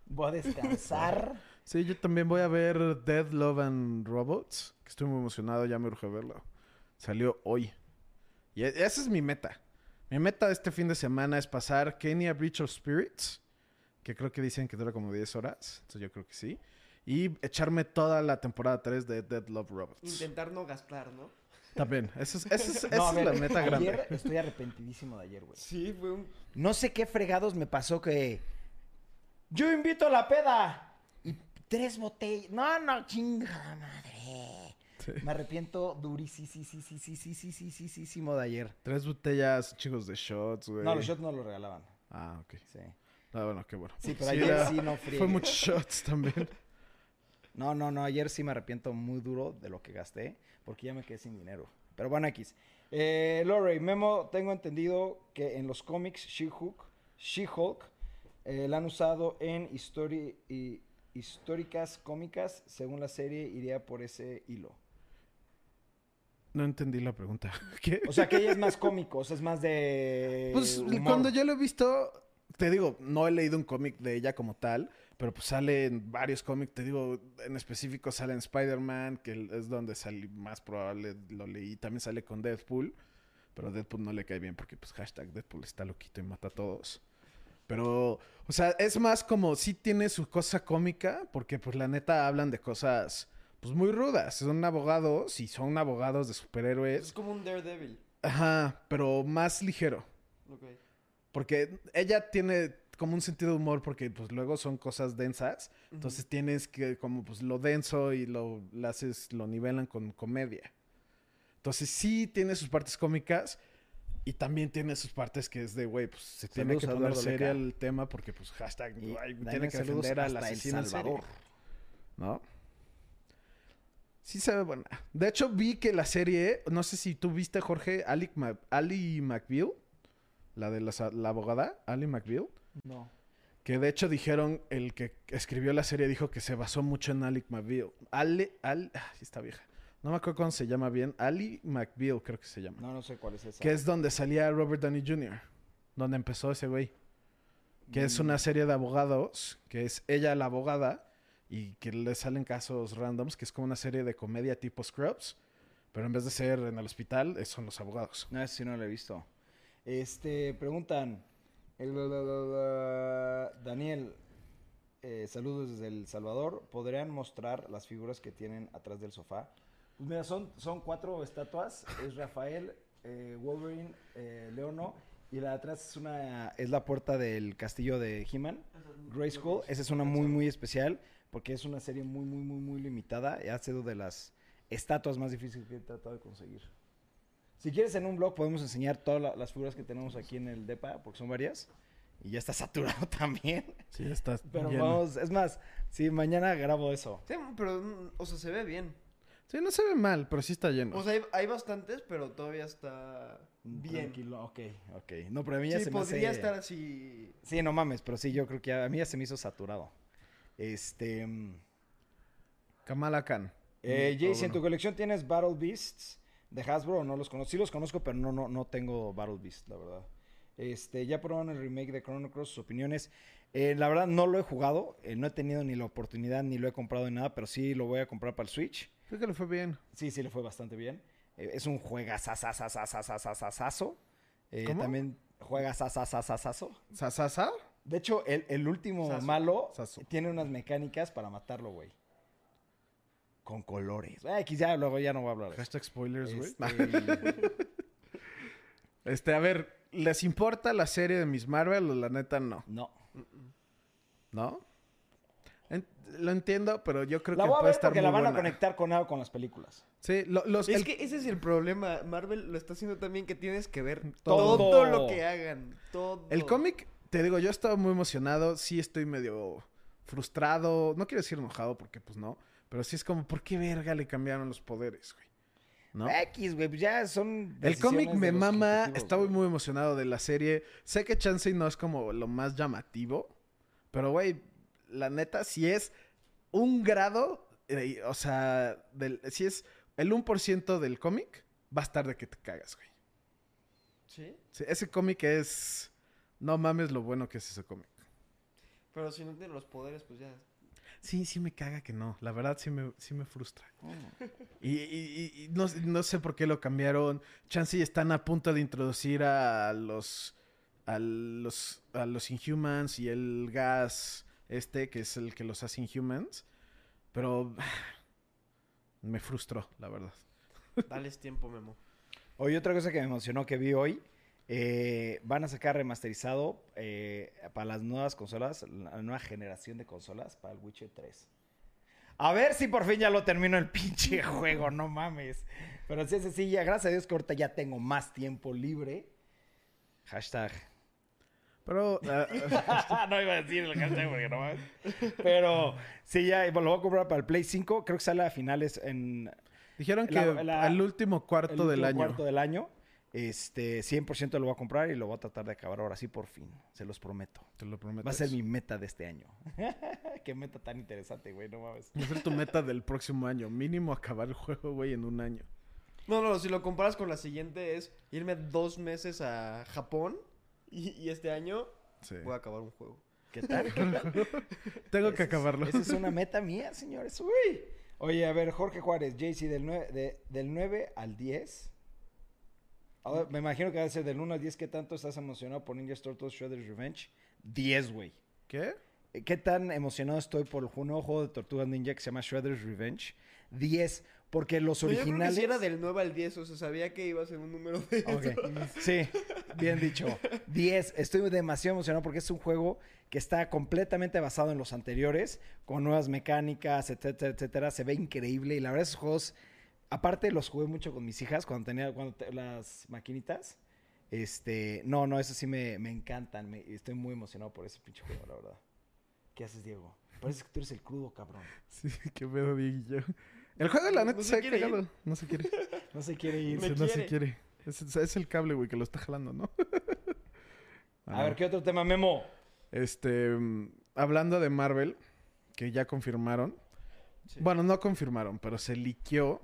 Voy a descansar. Sí, yo también voy a ver Dead Love and Robots, que estoy muy emocionado, ya me urge verlo. Salió hoy. Y e- esa es mi meta. Mi meta de este fin de semana es pasar Kenya Breach of Spirits, que creo que dicen que dura como 10 horas, entonces yo creo que sí. Y echarme toda la temporada 3 de Dead Love Robots. Intentar no gastar, ¿no? También, esa es, esa es- No, a es ver, la meta grande. Ayer estoy arrepentidísimo de ayer, güey. Sí, fue un... No sé qué fregados me pasó que. Yo invito a la peda. Y tres botellas. No, no, chinga madre. Sí. Me arrepiento durísimo de ayer. Tres botellas, chicos, de shots, güey. No, los shots no los regalaban. Ah, ok. Sí. Ah, bueno, qué bueno. Sí, pero ayer sí no friegues. Fue muchos shots también. No, no, no. Ayer sí me arrepiento muy duro de lo que gasté. Porque ya me quedé sin dinero. Pero bueno, X. Eh, Lorey, Memo, tengo entendido que en los cómics She-Hulk, She-Hulk eh, la han usado en histori- y- históricas cómicas. Según la serie, iría por ese hilo. No entendí la pregunta. ¿Qué? O sea que ella es más cómico, o sea, es más de. Pues humor. cuando yo lo he visto, te digo, no he leído un cómic de ella como tal, pero pues sale en varios cómics, te digo, en específico sale en Spider-Man, que es donde salí más probable, lo leí, también sale con Deadpool, pero Deadpool no le cae bien porque pues hashtag Deadpool está loquito y mata a todos. Pero, o sea, es más como sí tiene su cosa cómica, porque pues la neta hablan de cosas pues muy rudas, son abogados y son abogados de Es superhéroes, como un Daredevil. ajá, pero más ligero. Porque ella tiene como un sentido de humor porque pues luego son cosas densas. Entonces tienes que como pues lo denso y lo, lo haces, lo nivelan con comedia. Entonces sí tiene sus partes cómicas y también tiene sus partes que es de, güey, pues se tiene que poner seria el tema porque pues hashtag, Y ay, Daniel, tiene que defender al El asesino serie, Salvador. ¿No? Sí se ve buena. De hecho vi que la serie, no sé si tú viste Jorge, Ali, Ma- Ali McBeal, la de la, la abogada, Ali McBeal. No. Que de hecho dijeron, el que escribió la serie dijo que se basó mucho en Alec McBeal. Ale, Al, ah, sí está vieja. No me acuerdo cómo se llama bien. Ali McBeal creo que se llama. No, no sé cuál es esa. Que es donde salía Robert Downey Jr. Donde empezó ese güey. Que es Mm. una serie de abogados, que es ella la abogada y que le salen casos randoms, que es como una serie de comedia tipo Scrubs. Pero en vez de ser en el hospital, eh, son los abogados. No, ese sí no lo he visto. Este, preguntan. Daniel, eh, saludos desde El Salvador. ¿Podrían mostrar las figuras que tienen atrás del sofá? Pues mira, son, son cuatro estatuas. Es Rafael, eh, Wolverine, eh, Leono. Y la de atrás es una es la puerta del castillo de He-Man. Grayskull. Esa es una muy, muy especial. Porque es una serie muy, muy, muy, muy limitada. Y ha sido de las estatuas más difíciles que he tratado de conseguir. Si quieres en un blog podemos enseñar todas la- las figuras que tenemos aquí en el DEPA, porque son varias. Y ya está saturado también. Sí, está Pero lleno. vamos, es más, sí, mañana grabo eso. Sí, pero, mm, o sea, se ve bien. Sí, no se ve mal, pero sí está lleno. O sea, hay, hay bastantes, pero todavía está bien. Tranquilo, ok, ok. No, pero a mí ya Sí, se me podría hace- estar así. Sí, no mames, pero sí, yo creo que ya- a mí ya se me hizo saturado. Este... mm, Kamala Khan. Eh, Mm, Jay, si en tu colección tienes Battle Beasts de Hasbro no los conozco. Sí los conozco, pero no, no, no tengo Battle Beast, la verdad. Este, ya probaron el remake de Chrono Cross, sus opiniones. Eh, la verdad no lo he jugado, eh, no he tenido ni la oportunidad ni lo he comprado ni nada, pero sí lo voy a comprar para el Switch. Creo que le fue bien. Sí, sí le fue bastante bien. Eh, es un juegazazazazazazazazo. Eh, ¿Cómo? También juega sasasasasazo. ¿Sasasa? De hecho, el, el último malo tiene unas mecánicas para matarlo, güey. Con colores. X ya, luego ya no voy a hablar de eso. Hashtag spoilers, güey. Este, Este, a ver, ¿les importa la serie de Miss Marvel o la neta no? no. ¿No? En- lo entiendo, pero yo creo La que voy a puede ver estar porque muy la van a conectar con algo con las películas. Sí, lo- los, Es el- que ese es el problema. Marvel lo está haciendo también que tienes que ver Todo. todo, lo que hagan. Todo. el cómic, te digo, yo estaba muy emocionado. Sí estoy medio frustrado. No quiero decir enojado porque pues no. Pero sí es como, ¿por qué verga le cambiaron los poderes, güey? ¿No? X, güey, pues ya son. El cómic me mama, estaba muy emocionado de la serie. Sé que Chansey no es como lo más llamativo, pero güey, la neta, si es un grado, eh, o sea, del, si es el 1% del cómic, va a estar de que te cagas, güey. ¿Sí? Sí, ese cómic es... No mames lo bueno que es ese cómic. Pero si no tiene los poderes, pues ya. Sí, sí me caga que no. La verdad sí me, sí me frustra. Mm. Y, y- y- y no, no sé por qué lo cambiaron. Chance y están a punto de introducir a los a los a los Inhumans y el gas este que es el que los hace Inhumans, pero me frustró, la verdad. Dales tiempo, Memo. Oye, otra cosa que me emocionó que vi hoy, eh, van a sacar remasterizado eh, para las nuevas consolas, la nueva generación de consolas para el Witcher 3. A ver si por fin ya lo termino el pinche juego, no mames. Pero sí, sí, sí, ya, gracias a Dios que ahorita ya tengo más tiempo libre. Hashtag. Pero ah, no iba a decir el hashtag porque no mames. Pero sí, ya lo voy a comprar para el Play 5. Creo que sale a finales en dijeron que La- la- el último cuarto el del último año. cuarto del año. Este, 100% lo voy a comprar y lo voy a tratar de acabar ahora sí por fin. Se los prometo. Te lo prometo. Va a ser mi meta de este año. Qué meta tan interesante, güey, no mames. Va a ser tu meta del próximo año. Mínimo acabar el juego, güey, en un año. No, no, si lo comparas con la siguiente es irme dos meses a Japón y, y este año Sí. voy a acabar un juego. ¿Qué tal? Tengo que es- acabarlo. Esa es una meta mía, señores. Uy. Oye, a ver, Jorge Juárez, JC, del 9, de- del 9 al 10. Ahora, me imagino que va a ser del 1 al 10. ¿Qué tanto estás emocionado por Ninja Turtles Shredder's Revenge? 10, güey. ¿Qué? ¿Qué tan emocionado estoy por un nuevo juego de Tortugas Ninja que se llama Shredder's Revenge? 10, porque los No, yo creo que originales... sí era del 9 al 10, o sea, sabía que iba a ser un número de. Sí, bien dicho. 10. Estoy demasiado emocionado porque es un juego que está completamente basado en los anteriores, con nuevas mecánicas, etcétera, etcétera. Se ve increíble y la verdad esos juegos, aparte los jugué mucho con mis hijas cuando tenía cuando te- las maquinitas. Este, no, no, eso sí me, me encantan. me- estoy muy emocionado por ese pinche juego, la verdad. ¿Qué haces, Diego? Parece que tú eres el crudo, cabrón. Sí, qué pedo, Dieguillo. El juego, la No neta, se se ha quiere ir. cagado. No se quiere. No se quiere ir. No se quiere. Es, es el cable, güey, que lo está jalando, ¿no? A ver, ¿qué otro tema, Memo? Este, mm, hablando de Marvel, que ya confirmaron. Sí. Bueno, no confirmaron, pero se liqueó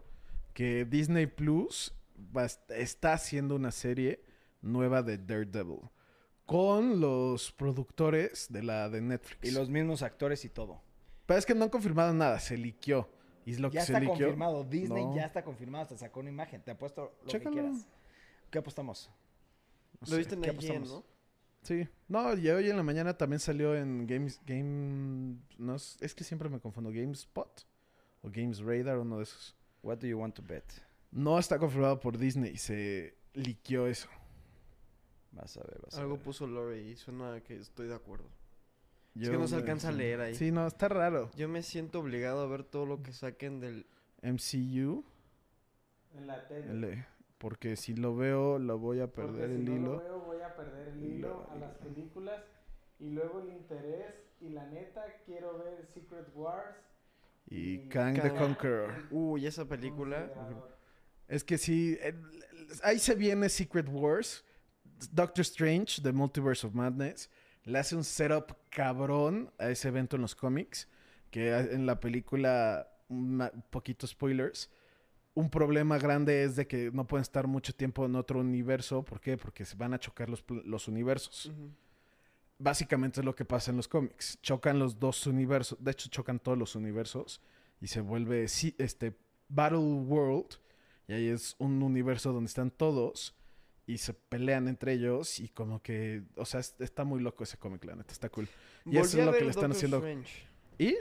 que Disney Plus va está haciendo una serie nueva de Daredevil con los productores de la de Netflix. Y los mismos actores y todo. Pero es que no han confirmado nada, se liqueó. Y es lo Ya que se está liqueó. confirmado. Disney No. ya está confirmado. Hasta sacó una imagen. Te apuesto lo Chécalo. que quieras. ¿Qué apostamos? No Lo sé. viste en ¿qué IGN? ¿no? Sí. No, y hoy en la mañana también salió en Games Game no es, es que siempre me confundo, GameSpot o Games Radar, uno de esos. What do you want to bet? No está confirmado por Disney, se liqueó eso. Vas a ver, vas a Algo ver. puso Lore y suena que estoy de acuerdo. Yo que no se me- alcanza a leer ahí. Sí, no, está raro. Yo me siento obligado a ver todo lo que saquen del... MCU, En la tele. L, porque si lo veo lo voy a perder el hilo. voy a perder el hilo a las películas y luego el interés y la neta quiero ver Secret Wars. Y Y Kang the. Conqueror. Uy, esa película... Es que sí, ahí se viene Secret Wars. Doctor Strange, The Multiverse of Madness, le hace un setup cabrón a ese evento en los cómics. Que en la película, un poquito spoilers. Un problema grande es de que no pueden estar mucho tiempo en otro universo. ¿Por qué? Porque se van a chocar los, los universos. Ujú. Básicamente es lo que pasa en los cómics. Chocan los dos universos. De hecho, chocan todos los universos. Y se vuelve este Battle World. Y ahí es un universo donde están todos. Y se pelean entre ellos. Y como que. O sea, es- está muy loco ese cómic, la neta. Está cool. Y eso es lo que le están Doctor haciendo. Strange. Y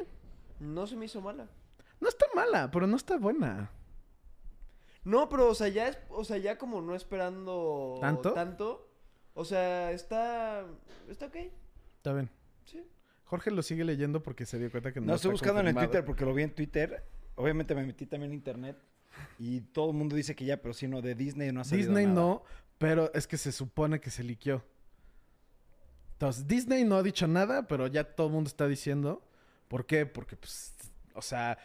No se me hizo mala. no está mala, pero no está buena. No, pero, o sea, ya es... O sea, ya como no esperando... ¿Tanto? Tanto. O sea, está... Está ok. Está bien. Sí. Jorge lo sigue leyendo porque se dio cuenta que no, No, estoy está buscando en el. Twitter porque lo vi en Twitter. Obviamente me metí también en internet. Y todo el mundo dice que ya, pero si no, de Disney no ha salido Disney nada. no, pero es que se supone que se liqueó. Entonces, Disney no ha dicho nada, pero ya todo el mundo está diciendo. ¿Por qué? Porque, pues, o sea,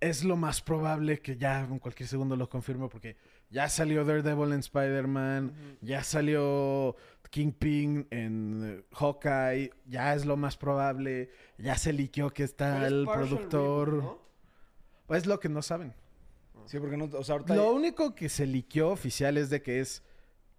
es lo más probable que ya en cualquier segundo lo confirme, porque ya salió Daredevil en Spider-Man, ya salió Kingpin en eh, Hawkeye, ya es lo más probable, ya se liqueó que está Pero es el productor. reboot, ¿no? Es lo que no saben. Sí, porque no, o sea, ahorita... Lo único que se liqueó oficial es de que es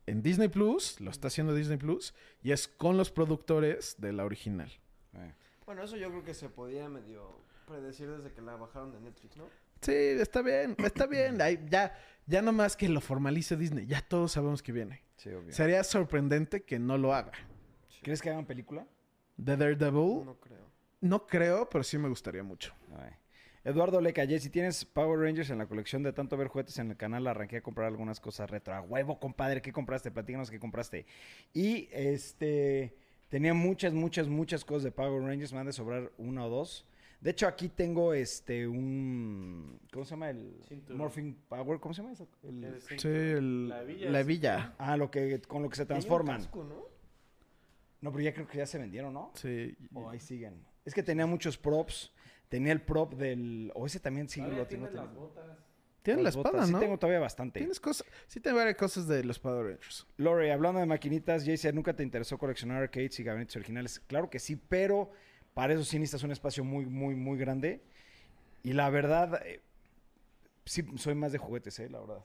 en Disney Plus, lo está haciendo Disney Plus, y es con los productores de la original. Eh. Bueno, eso yo creo que se podía medio predecir desde que la bajaron de Netflix, ¿no? Sí, está bien, está bien. Ahí ya, ya nomás que lo formalice Disney. Ya todos sabemos que viene. Sí, obvio. Sería sorprendente que no lo haga. ¿Crees que hagan película? The Daredevil, No creo. no creo, pero sí me gustaría mucho. Ay. Eduardo Leca, si tienes Power Rangers en la colección de tanto ver juguetes en el canal, arranqué a comprar algunas cosas retro. A huevo, compadre, ¿qué compraste? Platícanos qué compraste. Y este tenía muchas, muchas, muchas cosas de Power Rangers. Me han de sobrar una o dos. De hecho, aquí tengo este un. ¿Cómo se llama? El Cinturón. Morphing Power. ¿Cómo se llama eso? El- El Sí, el- La villa. la villa. Ah, lo que, con lo que se un transforman. casco, ¿no? No, pero ya creo que ya se vendieron, ¿no? Sí. O ahí siguen. Es que tenía muchos props. Tenía el prop del. O ese también sí lo tengo. tiene las botas. Tiene la Las espada, botas, ¿no? Sí, tengo todavía bastante. Tienes cosas, sí tengo varias cosas de los Power Rangers. Lore, hablando de maquinitas, Jason, ¿nunca te interesó coleccionar arcades y gabinetes originales? Claro que sí, pero para eso sí necesitas un espacio muy, muy, muy grande. Y la verdad, eh, sí, soy más de juguetes, ¿eh? La verdad.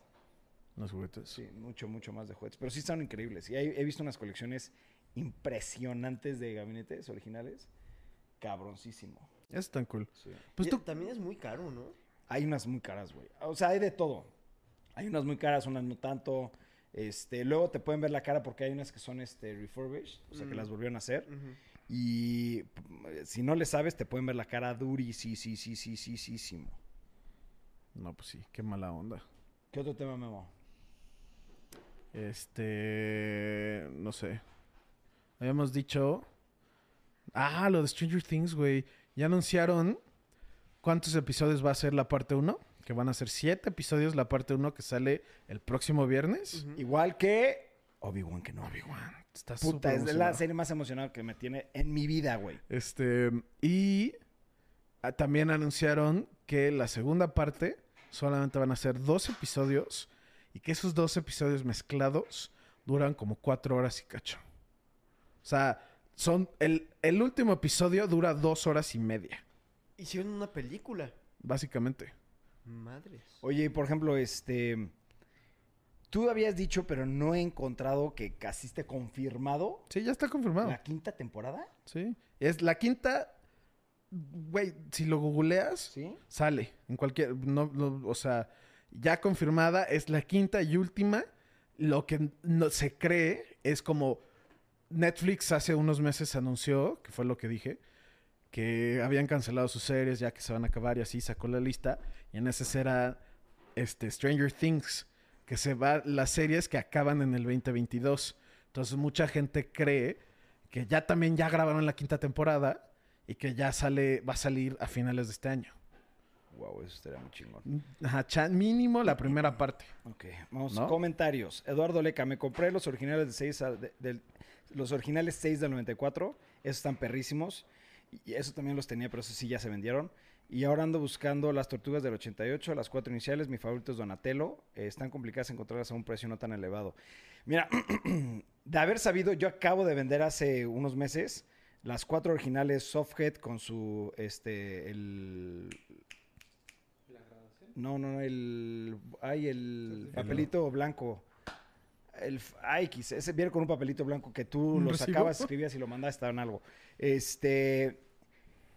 Los juguetes. Sí, mucho, mucho más de juguetes. Pero sí están increíbles. Y hay- he visto unas colecciones impresionantes de gabinetes originales. Cabroncísimo. Es tan cool. Sí. Pues Y tú, También es muy caro, ¿no? Hay unas muy caras, güey. O sea, hay de todo. Hay unas muy caras, unas no tanto. Este, luego te pueden ver la cara porque hay unas que son este refurbished, o sea, que Mm. las volvieron a hacer. Ujú. Y p- si no le sabes, te pueden ver la cara duri, sí, sí, sí, sí, sí, sí, sí. no, pues sí, qué mala onda. ¿Qué otro tema, Memo? Este, no sé. Habíamos dicho, ah, lo de Stranger Things, güey. Ya anunciaron cuántos episodios va a ser la parte 1, que van a ser siete episodios la parte 1 que sale el próximo viernes. Igual que Obi-Wan que no. Obi-Wan, está Puta, es la serie más emocionada que me tiene en mi vida, güey. Este, y ah, también anunciaron que la segunda parte solamente van a ser dos episodios y que esos dos episodios mezclados duran como cuatro horas y cacho. O sea, son el, el último episodio dura dos horas y media, Hicieron una película. básicamente. Madres. Oye, y por ejemplo, este. Tú habías dicho, pero no he encontrado que casi esté confirmado Sí, ya está confirmado. la quinta temporada. Sí. Es la quinta. Güey, si lo googleas, ¿Sí? Sale en cualquier, no, no, o sea, ya confirmada, es la quinta y última. Lo que no, se cree es como Netflix hace unos meses anunció, que fue lo que dije, que habían cancelado sus series ya que se van a acabar y así sacó la lista. Y en ese será este, Stranger Things, que se va las series que acaban en el 2022. Entonces mucha gente cree que ya también ya grabaron la quinta temporada y que ya sale, va a salir a finales de este año. Wow, eso estaría muy chingón. Ajá, mínimo la primera parte. Ok, vamos. ¿No? Comentarios. Eduardo Leca, me compré los originales de 6 al- de- del- los originales 6 del 94. Esos están perrísimos. Y eso también los tenía, pero esos sí ya se vendieron. Y ahora ando buscando las tortugas del 88, las cuatro iniciales. Mi favorito es Donatello. Eh, están complicadas encontrarlas a un precio no tan elevado. Mira, de haber sabido, yo acabo de vender hace unos meses las cuatro originales Softhead con su, este, el, no, no, no, el. Ay, el papelito blanco. El. X, ese viene con un papelito blanco que tú ¿Un lo recibo? sacabas, escribías y lo mandabas, estaba en algo. Este.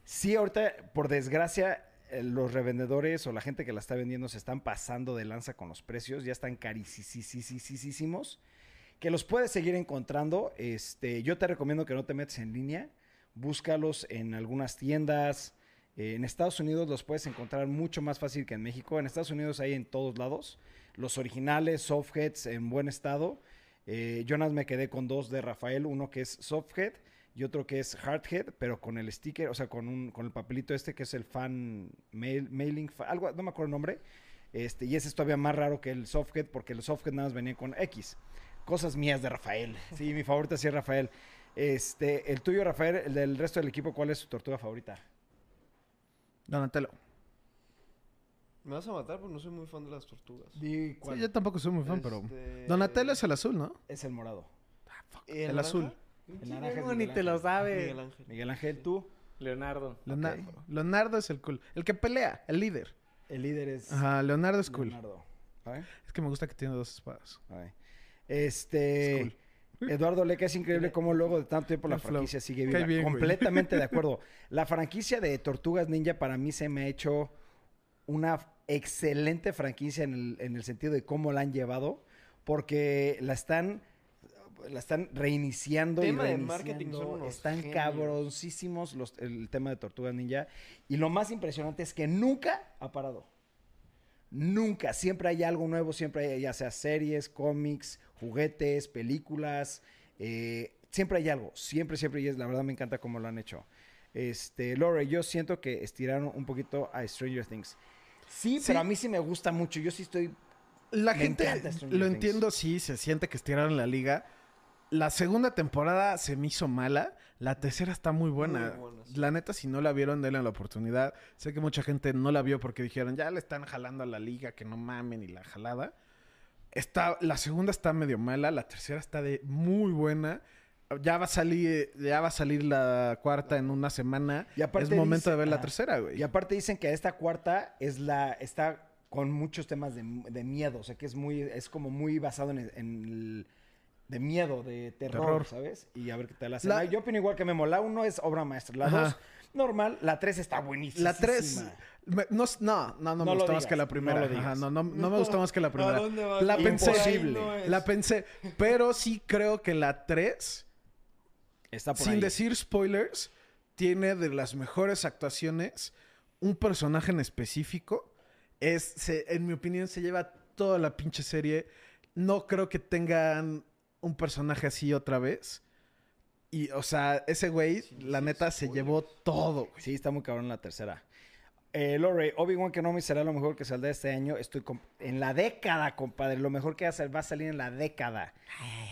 Sí, ahorita, por desgracia, eh, los revendedores o la gente que la está vendiendo se están pasando de lanza con los precios, ya están carísimos. Que los puedes seguir encontrando. Este, yo te recomiendo que no te metas en línea. Búscalos en algunas tiendas. Eh, en Estados Unidos los puedes encontrar mucho más fácil que en México. En Estados Unidos hay en todos lados. Los originales, softheads en buen estado. Eh, nada más me quedé con dos de Rafael. Uno que es softhead y otro que es hardhead, pero con el sticker, o sea, con, un, con el papelito este que es el fan mail- mailing, fa- algo, no me acuerdo el nombre. Este, y ese es todavía más raro que el softhead porque el softhead nada más venía con X. Cosas mías de Rafael. Sí, mi favorita sí es Rafael. Este, el tuyo, Rafael, el del resto del equipo, ¿cuál es su tortuga favorita? Donatello. Me vas a matar porque no soy muy fan de las tortugas. Di Sí, yo tampoco soy muy fan, pero... Este, Donatello es el azul, ¿no? Es el morado. ¿Y el azul. El naranja es ni Miguel te lo Ángel. sabe. Miguel Ángel. Miguel Ángel, tú. Leonardo. Leona-. Leonardo es el cool. El que pelea, el líder. El líder es Ajá, Leonardo es cool. Leonardo. Es que me gusta que tiene dos espadas. Este. Es cool. Eduardo Leca es increíble cómo luego de tanto tiempo la franquicia sigue viva. bien, güey. Completamente de acuerdo. La franquicia de Tortugas Ninja para mí se me ha hecho una excelente franquicia en el, en el sentido de cómo la han llevado, porque la están la están reiniciando Tema y de reiniciando. marketing son unos están genios. cabroncísimos los- el tema de Tortugas Ninja. Y lo más impresionante es que nunca ha parado. Nunca, siempre hay algo nuevo, siempre hay ya sea series, cómics, juguetes, películas, eh, siempre hay algo, siempre, siempre, y es, la verdad me encanta cómo lo han hecho. Este, Lore, yo siento que estiraron un poquito a Stranger Things. Sí, Sí. pero a mí sí me gusta mucho, yo sí estoy... La Me gente, lo Things. entiendo, sí, se siente que estiraron la liga. La segunda temporada se me hizo mala. La tercera está muy buena. Muy buena, sí. La neta, si no la vieron, denle la oportunidad. Sé que mucha gente no la vio porque dijeron, ya le están jalando a la liga, que no mamen y la jalada. Está, la segunda está medio mala, la tercera está de muy buena. Ya va a salir, ya va a salir la cuarta en una semana. Y aparte es momento dice- de ver la tercera, güey. Y aparte dicen que esta cuarta es la... está con muchos temas de, de miedo, o sea que es muy, es como muy basado en, en el... De miedo, de terror, Terror. ¿sabes? Y a ver qué tal hace. La- Yo opino igual que Memo. La 1 es obra maestra. La Ajá. 2, normal. La 3 está buenísima. La 3. No, no, no, no, No me gustó más que la primera. Ajá, no, no, no me gustó más que la primera. ¿A dónde vas? La pensé. Imposible. No es. La pensé. Pero sí creo que la 3, Está por sin ahí. decir spoilers, tiene de las mejores actuaciones un personaje en específico. Es, se- en mi opinión, se lleva toda la pinche serie. No creo que tengan un personaje así otra vez. Y, o sea, ese güey, la decir neta, se spoilers. llevó todo, güey. Sí, está muy cabrón la tercera. Eh, Lore, Obi-Wan Kenobi será lo mejor que saldrá este año. Estoy en la década, compadre. Lo mejor que va a sal- va a salir en la década.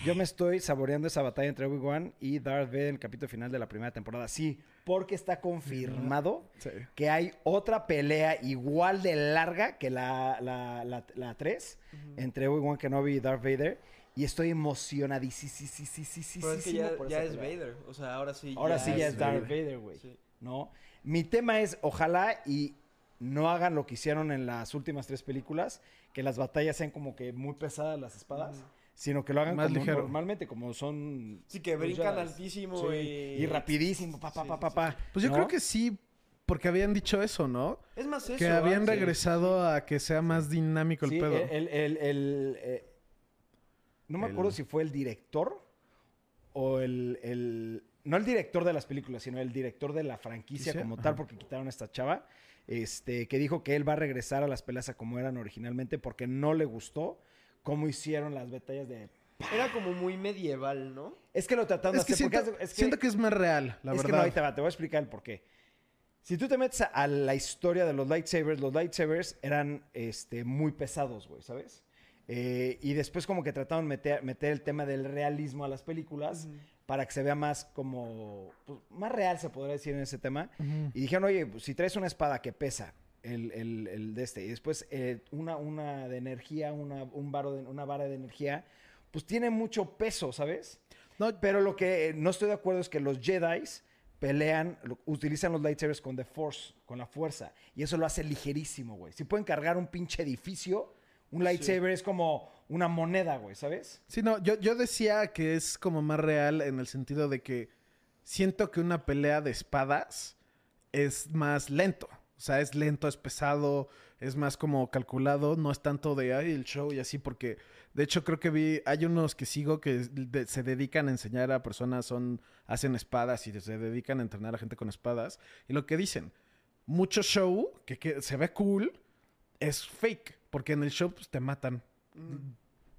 Yo me estoy saboreando esa batalla entre Obi-Wan y Darth Vader en el capítulo final de la primera temporada. Sí, porque está confirmado Sí. que hay otra pelea igual de larga que la, la, la, la 3 entre Obi-Wan Kenobi y Darth Vader. Y estoy emocionadísimo Pero es que ya, por ya es pelea. Vader. O sea, ahora sí. Ahora sí ya es Darth Vader. Güey. Sí. ¿No? Mi tema es, ojalá y no hagan lo que hicieron en las últimas tres películas, que las batallas sean como que muy pesadas las espadas, sino que lo hagan Más como ligero. normalmente, como son... Sí, que brincan altísimo Sí, y... y rapidísimo, pa, pa, Sí, pa, sí, pa, sí. pa, Pues yo ¿no? creo que sí, porque habían dicho eso, ¿no? Es más eso. que habían ¿ah? Sí. regresado a que sea más dinámico el Sí, pedo. el, el- el- eh, no me El- acuerdo si fue el director o el, el- No el director de las películas, sino el director de la franquicia ¿Sí? como Ajá. tal, porque quitaron a esta chava. Este, que dijo que él va a regresar a las peleas a como eran originalmente porque no le gustó cómo hicieron las batallas de... Era como muy medieval, ¿no? Es que lo trataron es de que hacer siento, porque es que- siento que es más real, la es que verdad. no, ahí te va, te voy a explicar el por qué. Si tú te metes a, a la historia de los lightsabers, los lightsabers eran este, muy pesados, güey, ¿sabes? Eh, y después como que trataron de meter, meter el tema del realismo a las películas para que se vea más como... pues, más real, se podría decir en ese tema. Ujú. Y dijeron, oye, pues, si traes una espada que pesa, el, el- el de este, y después eh, una, una de energía, una, un varo de, una vara de energía, pues tiene mucho peso, ¿sabes? No, Pero lo que no estoy de acuerdo es que los Jedi pelean, lo- utilizan los lightsabers con The Force, con la fuerza. Y eso lo hace ligerísimo, güey. Si pueden cargar un pinche edificio, un lightsaber es como una moneda, güey, ¿sabes? Sí, no, yo, yo decía que es como más real en el sentido de que siento que una pelea de espadas es más lento. O sea, es lento, es pesado, es más como calculado, no es tanto de ay, el show y así, porque de hecho creo que vi, hay unos que sigo que de- se dedican a enseñar a personas, son, hacen espadas y se dedican a entrenar a gente con espadas. Y lo que dicen, mucho show que, que se ve cool es fake, porque en el show pues, te matan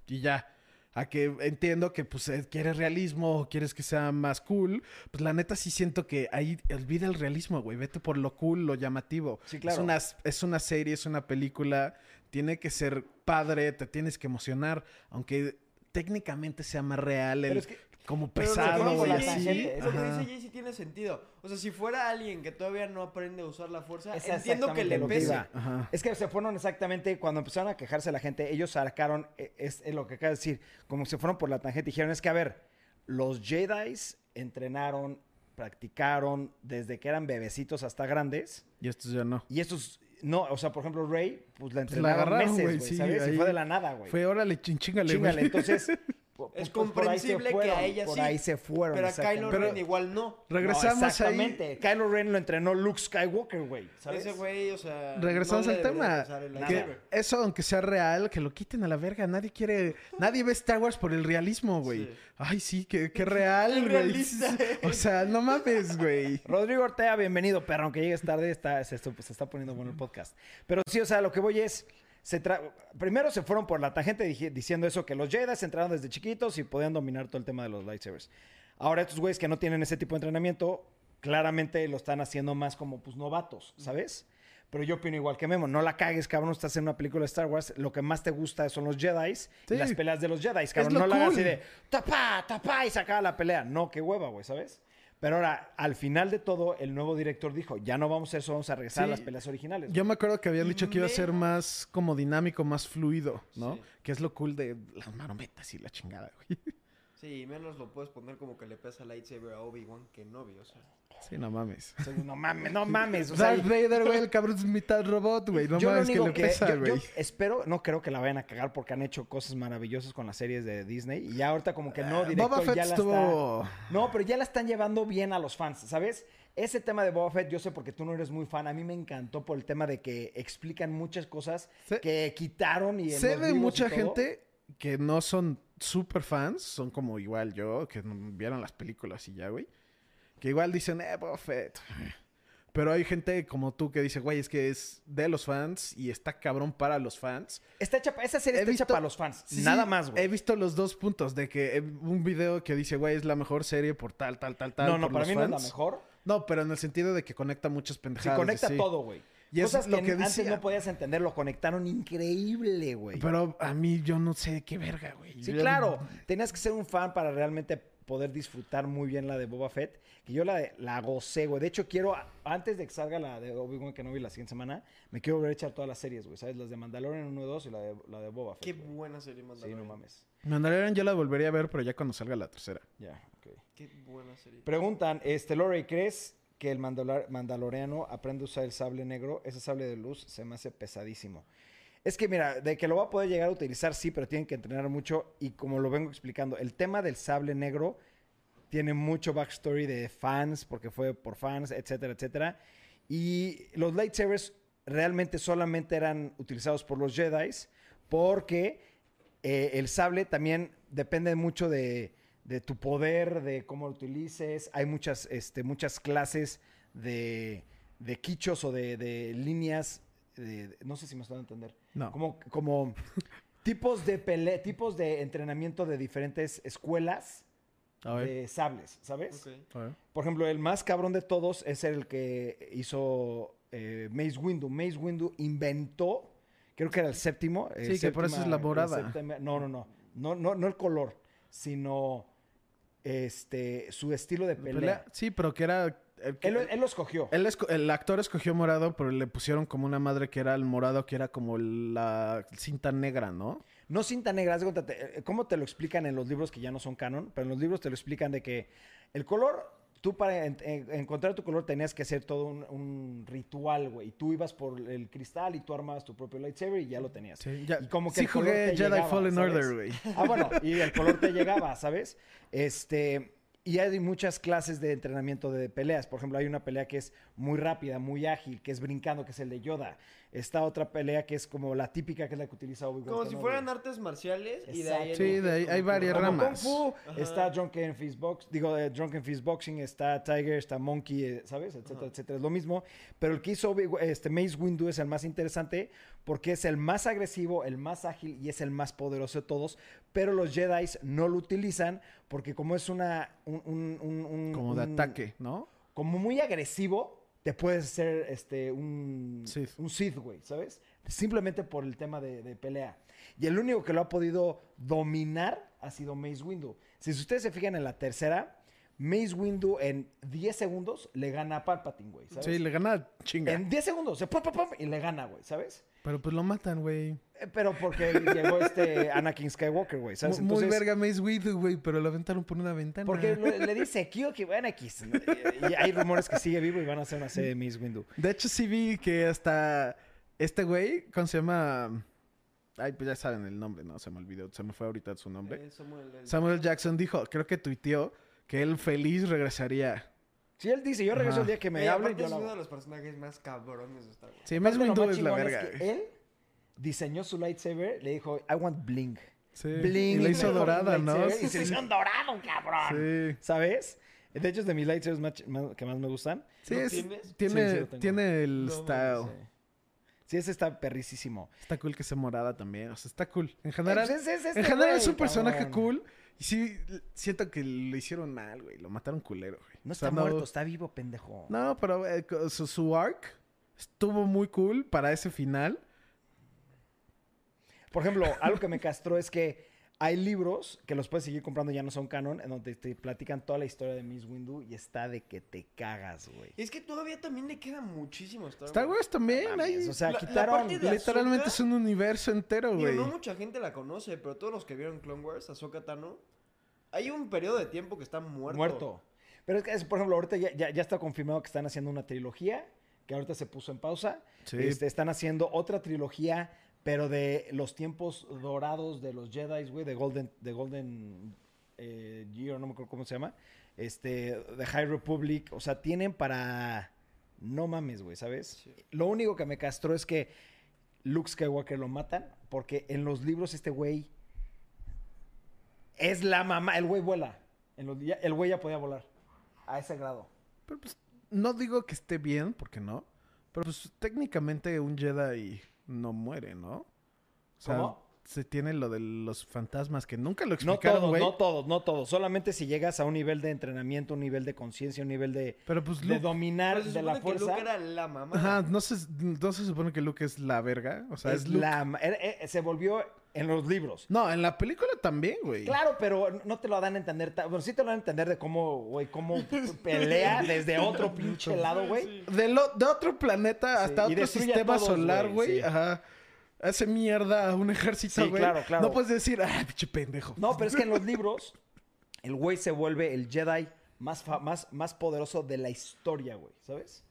y ya. A que entiendo que pues eh, quieres realismo o quieres que sea más cool. Pues la neta sí siento que ahí olvida el realismo, güey. Vete por lo cool, lo llamativo. Sí, claro. Es una, es una serie, es una película. Tiene que ser padre, te tienes que emocionar. Aunque técnicamente sea más real, el, es que- como pesado y la así. Lo que dice Jay sí tiene sentido. O sea, si fuera alguien que todavía no aprende a usar la fuerza, Es entiendo que le. Ajá. Es que se fueron exactamente cuando empezaron a quejarse la gente, ellos sacaron, eh, es, es lo que acaba de decir, como se fueron por la tangente, dijeron, es que a ver, los Jedi entrenaron, practicaron desde que eran bebecitos hasta grandes, Y estos ya no. y estos, no, o sea, por ejemplo, Rey, pues la Pues la entrenaron agarraron, meses, güey, sí. Y fue de la nada, güey. Fue órale, chin- chingale, güey. Chíngale, entonces, Por- Es pues, por ahí comprensible que a ella por sí, ahí se fueron. Pero a Kylo. Ren igual no. Regresamos No, ahí. exactamente. Kylo Ren lo entrenó Luke Skywalker, güey. ¿sabes? Ese güey, o sea. Regresamos no al tema. Que eso, aunque sea real, que lo quiten a la verga. Nadie quiere. Nadie ve Star Wars por el realismo, güey. Sí. Ay, sí, qué, qué real, Qué güey. realista, eh. O sea, no mames, güey. Rodrigo Ortega, bienvenido, perro. Aunque llegues tarde, está, se, se está poniendo bueno el podcast. Pero sí, o sea, lo que voy es. Se Primero se fueron por la tangente diciendo eso, que los Jedi entraron desde chiquitos y podían dominar todo el tema de los lightsabers. Ahora estos güeyes que no tienen ese tipo de entrenamiento, claramente lo están haciendo más como pues novatos, ¿sabes? Pero yo opino igual que Memo, no la cagues, cabrón, estás en una película de Star Wars, lo que más te gusta son los Jedi Sí. y las peleas de los Jedi, cabrón. no la hagas así de tapá, tapá y sacaba la pelea. No, qué hueva, güey, ¿sabes? Pero ahora, al final de todo, el nuevo director dijo, ya no vamos a hacer eso, vamos a regresar Sí. a las peleas originales. Yo me acuerdo que habían dicho que iba a ser más como dinámico, más fluido, ¿no? Sí. Que es lo cool de las marometas y la chingada, güey. Sí, menos lo puedes poner como que le pesa lightsaber a Obi-Wan que Novi, o sea. Sí, no mames. O sea, no mames, no mames. O sea, Darth Vader, güey, el cabrón es mitad robot, güey. No yo lo mames, que único le que, pesa, yo- yo güey. espero, no creo que la vayan a cagar porque han hecho cosas maravillosas con las series de Disney y ya ahorita como que no, Eh, director Boba Fett ya la estuvo... está... No, pero ya la están llevando bien a los fans, ¿sabes? Ese tema de Boba Fett, yo sé porque tú no eres muy fan, a mí me encantó por el tema de que explican muchas cosas que quitaron y Sé los de mucha todo. gente que no son super fans, son como igual yo, que no vieron las películas y ya, güey. Que igual dicen, eh, Boba Fett. Pero hay gente como tú que dice, güey, es que es de los fans y está cabrón para los fans. Está hecha, esa serie He está hecha para los fans, Sí, nada más, güey. He visto los dos puntos de que eh, un video que dice, güey, es la mejor serie por tal, tal, tal, tal. No, no, por para los mí no es la mejor. No, pero en el sentido de que conecta muchas Sí, pendejadas. conecta sí. todo, güey. Y es Cosas lo que, que antes decía. no podías entender, lo conectaron increíble, güey. Pero a mí yo no sé qué verga, güey. Sí, Yo- claro. Tenías que ser un fan para realmente poder disfrutar muy bien la de Boba Fett. Que yo la, la gocé, güey. De hecho, quiero, antes de que salga la de Obi-Wan Kenobi la siguiente semana, me quiero volver a echar todas las series, güey. ¿Sabes? Las de Mandalorian 1 y 2 y la de, la de Boba Fett. Qué güey. buena serie Sí, Mandalorian. no mames. Mandalorian yo la volvería a ver, pero ya cuando salga la tercera. Ya, ok. Qué buena serie. Preguntan, este, Lori, ¿crees que el mandala- mandaloriano aprende a usar el sable negro? Ese sable de luz se me hace pesadísimo. Es que mira, de que lo va a poder llegar a utilizar, sí, pero tienen que entrenar mucho. Y como lo vengo explicando, el tema del sable negro tiene mucho backstory de fans, porque fue por fans, etcétera, etcétera. Y los lightsabers realmente solamente eran utilizados por los Jedi, porque eh, el sable también depende mucho de, de tu poder, de cómo lo utilices. Hay muchas, este, muchas clases de, de quichos o de, de líneas. de- de- no sé si me están a entender. No. Como, como tipos de pele, tipos de entrenamiento de diferentes escuelas A ver. de sables, ¿sabes? Ok. a ver. Por ejemplo, el más cabrón de todos es el que hizo eh, Mace Windu. Mace Windu inventó, creo que era el séptimo. eh, Sí, que por eso es la morada. séptima- no, no, no, no, no, no el color, sino este su estilo de pelea. Pelea- Sí, pero que era... el que- Él, él lo escogió. él esco- el actor escogió morado, pero le pusieron como una madre que era el morado, que era como la cinta negra, ¿no? No cinta negra, eh, ¿cómo te lo explican en los libros que ya no son canon? Pero en los libros te lo explican de que el color, tú para en- en- encontrar tu color tenías que hacer todo un, un ritual, güey. Y tú ibas por el cristal y tú armabas tu propio lightsaber y ya lo tenías. Sí, ya- Y como que sí el color jugué te Jedi llegaba, Fallen ¿sabes? Order, güey. Ah, bueno, y el color te llegaba, ¿sabes? Este, y hay muchas clases de entrenamiento de peleas. Por ejemplo, hay una pelea que es muy rápida, muy ágil, que es brincando, que es el de Yoda. Está otra pelea que es como la típica, que es la que utiliza Obi-Wan Como si fueran artes marciales y de ahí... Sí, de ahí hay varias Como ramas. Kung Fu, está Drunken Fist Box, digo, eh, Drunken Fist Boxing, está Tiger, está Monkey, eh, ¿sabes? Etcétera, Ajá. etcétera. Es lo mismo. Pero el que hizo Obi- este, Mace Windu es el más interesante porque es el más agresivo, el más ágil y es el más poderoso de todos. Pero los Jedi no lo utilizan porque como es una... un- un- un- un- Como de ataque, ¿no? Como muy agresivo, te puedes hacer este, un Sith. un Sith, güey, ¿sabes? Simplemente por el tema de, de pelea. Y el único que lo ha podido dominar ha sido Mace Windu. Si ustedes se fijan en la tercera, Mace Windu en 10 segundos le gana a Palpatine, güey, ¿sabes? Sí, le gana chinga. En 10 segundos, se pum, pum, pum, y le gana, güey, ¿sabes? Pero pues lo matan, güey. Eh, Pero porque llegó este Anakin Skywalker, güey, ¿sabes? Mu- Muy Entonces, verga Mace Windu, güey, pero lo aventaron por una ventana. Porque le, le dice Kyo que bueno, X. ¿no? Y hay rumores que sigue vivo y van a hacer una serie de Mace Windu. De hecho, sí vi que hasta este güey, ¿cómo se llama? Ay, pues ya saben el nombre, ¿no? Se me olvidó, se me fue ahorita su nombre. Eh, Samuel, el- Samuel Jackson dijo, creo que tuiteó que él feliz regresaría. Si él dice, yo regreso Ajá. el día que me Eh, hablen, yo es lo uno de los personajes más cabrones de Star Wars. Sí, Mace Aparte, lo Windu más es la chingón verga. que güey. él diseñó su lightsaber, le dijo, I want bling. Sí. Bling. Y la hizo dorada, ¿no? Y se le hicieron dorado, cabrón. Sí. ¿Sabes? De hecho, es de mis lightsabers más- más- que más me gustan. Sí, ¿Lo es- tienes? Sí, tiene, sí lo tengo. tiene el No, style. Sí. Sí, ese está perricísimo. Está cool que sea morada también. O sea, está cool. En general, Pues es- es este en general güey, es un personaje cabrón. cool. Y sí, siento que lo hicieron mal, güey. Lo mataron culero, güey. No O sea, está muerto, está vivo, pendejo. No, pero eh, su, su arc estuvo muy cool para ese final. Por ejemplo, algo que me castró es que hay libros que los puedes seguir comprando, ya no son canon, en donde te platican toda la historia de Miss Windu y está de que te cagas, güey. Es que todavía también le queda muchísimo Star Wars. Star Wars también, ahí o sea, La- la quitaron... parte de- literalmente Ahsoka- es un universo entero, güey. no mucha gente la conoce, pero todos los que vieron Clone Wars, Ahsoka Tano, hay un periodo de tiempo que está muerto. Muerto. Pero es que, es, por ejemplo, ahorita ya, ya, ya está confirmado que están haciendo una trilogía, que ahorita se puso en pausa. Sí. Este, están haciendo otra trilogía, pero de los tiempos dorados de los Jedi, güey, de Golden, de Golden eh, Year, no me acuerdo cómo se llama. Este, de High Republic. O sea, tienen para... No mames, güey, ¿sabes? Sí. Lo único que me castró es que Luke Skywalker lo matan, porque en los libros este güey es la mamá. El güey vuela. En los, ya- el güey ya podía volar. A ese grado. Pero pues, no digo que esté bien, porque no. Pero pues técnicamente un Jedi no muere, ¿no? O sea, ¿Cómo? se tiene lo de los fantasmas que nunca lo No explicaron, todos, güey. no todos, no todos. Solamente si llegas a un nivel de entrenamiento, un nivel de conciencia, un nivel de, Pero pues de Luke... dominar de la que fuerza. Luke era la mamá. Ajá, no se, no se supone que Luke es la verga. O sea, es, es Luke. la era- eh, se volvió en los libros. No, en la película también, güey. Claro, pero no te lo dan a entender. Bueno, sí te lo dan a entender de cómo, güey, cómo pelea desde otro pinche lado, güey. De, lo- de otro planeta hasta Sí, otro sistema todos, solar, güey, sí. Ajá. Hace mierda a un ejército, Sí, güey. claro, claro. No puedes decir, ah, pinche pendejo. No, pero es que en los libros, el güey se vuelve el Jedi más, más, más poderoso de la historia, güey, ¿sabes?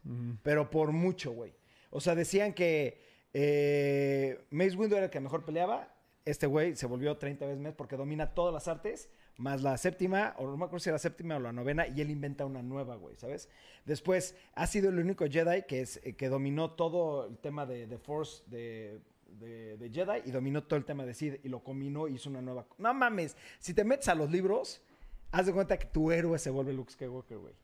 Pero por mucho, güey. O sea, decían que eh, Mace Windu era el que mejor peleaba. Este güey se volvió 30 veces más porque domina todas las artes, más la séptima, o no me acuerdo si era la séptima o la novena, y él inventa una nueva, güey, ¿sabes? Después, ha sido el único Jedi que, es, eh, que dominó todo el tema de, de Force, de, de, de Jedi, y dominó todo el tema de Sith, y lo combinó y hizo una nueva... No mames, si te metes a los libros, haz de cuenta que tu héroe se vuelve Luke Skywalker, güey.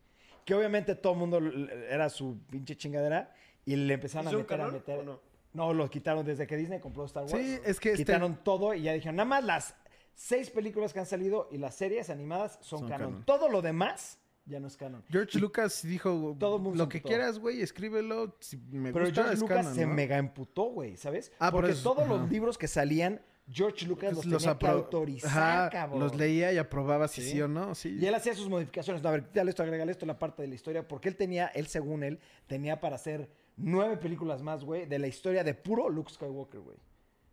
Que obviamente todo el mundo era su pinche chingadera, y le empezaron a ¿Es un meter, a meter... no? Lo quitaron desde que Disney compró Star Wars. Sí, es que este- Quitaron todo y ya dijeron, nada más las seis películas que han salido y las series animadas son, Son canon. canon. Todo lo demás ya no es canon. George Lucas dijo, Todo lo que quieras, güey, escríbelo. Si me Pero gusta, George es Lucas canon, se ¿no? mega emputó, güey, ¿sabes? Ah, Porque todos los libros que salían, George Lucas los, Los tenía que autorizar, Ajá, cabrón. Los leía y aprobaba si Sí. sí, o no. Sí. Y él hacía sus modificaciones. No, a ver, dale esto, agrégale esto, la parte de la historia. Porque él tenía, él según él, tenía para hacer nueve películas más, güey, de la historia de puro Luke Skywalker, güey.